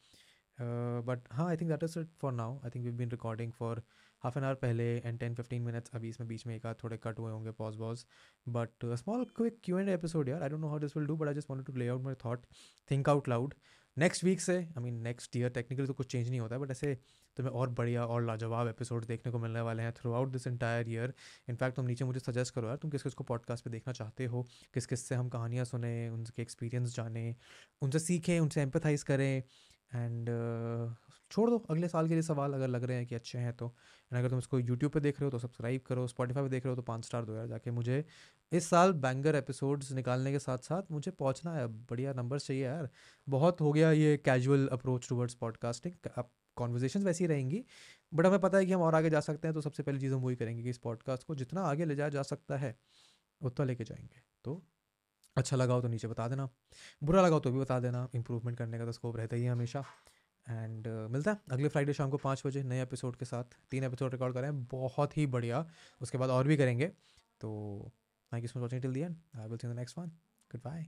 बट हाँ I think that is it for now I think we been recording for half an hour पहले एंड टेन फिफ्टीन मिनट्स अभी इसमें बीच में एक आध थोड़े कट हुए होंगे pause was but small quick Q and episode यार. I don't know how this will do but I just wanted to lay out my thought think out loud next week से I mean next year technically तो कुछ change नहीं होता है but ऐसे तुम्हें और बढ़िया और लाजवाब एपिसोड देखने को मिलने वाले हैं throughout this entire year in fact तुम नीचे मुझे सजेस्ट करो यार, तुम किस किस को पॉडकास्ट पे देखना चाहते हो किस किस से हम कहानियाँ सुने, उनके एक्सपीरियंस जाने, उनसे सीखें, उनसे एम्पथाइज करें एंड uh, छोड़ दो अगले साल के लिए सवाल अगर लग रहे हैं कि अच्छे हैं तो। एंड अगर तुम इसको यूट्यूब पे देख रहे हो तो सब्सक्राइब करो स्पॉटीफाई पे देख रहे हो तो पाँच स्टार दो यार जाके मुझे इस साल बैंगर एपिसोड्स निकालने के साथ साथ मुझे पहुँचना है। बढ़िया नंबर्स चाहिए यार। बहुत हो गया ये कैजुअल अप्रोच टूवर्ड्स पॉडकास्टिंग अब कॉन्वर्जेशन वैसी रहेंगी बट हमें पता है कि हम और आगे जा सकते हैं तो सबसे पहली चीज़ हम वही करेंगे कि इस पॉडकास्ट को जितना आगे ले जाया जा सकता है उतना लेके जाएँगे। तो अच्छा लगा हो तो नीचे बता देना। बुरा लगा हो तो भी बता देना। इंप्रूवमेंट करने का तो स्कोप रहता ही है हमेशा। एंड uh, मिलता है अगले फ्राइडे शाम को पाँच बजे नए एपिसोड के साथ। तीन एपिसोड रिकॉर्ड करें। बहुत ही बढ़िया। उसके बाद और भी करेंगे। तो thank you so much watching till the end I will see the next one goodbye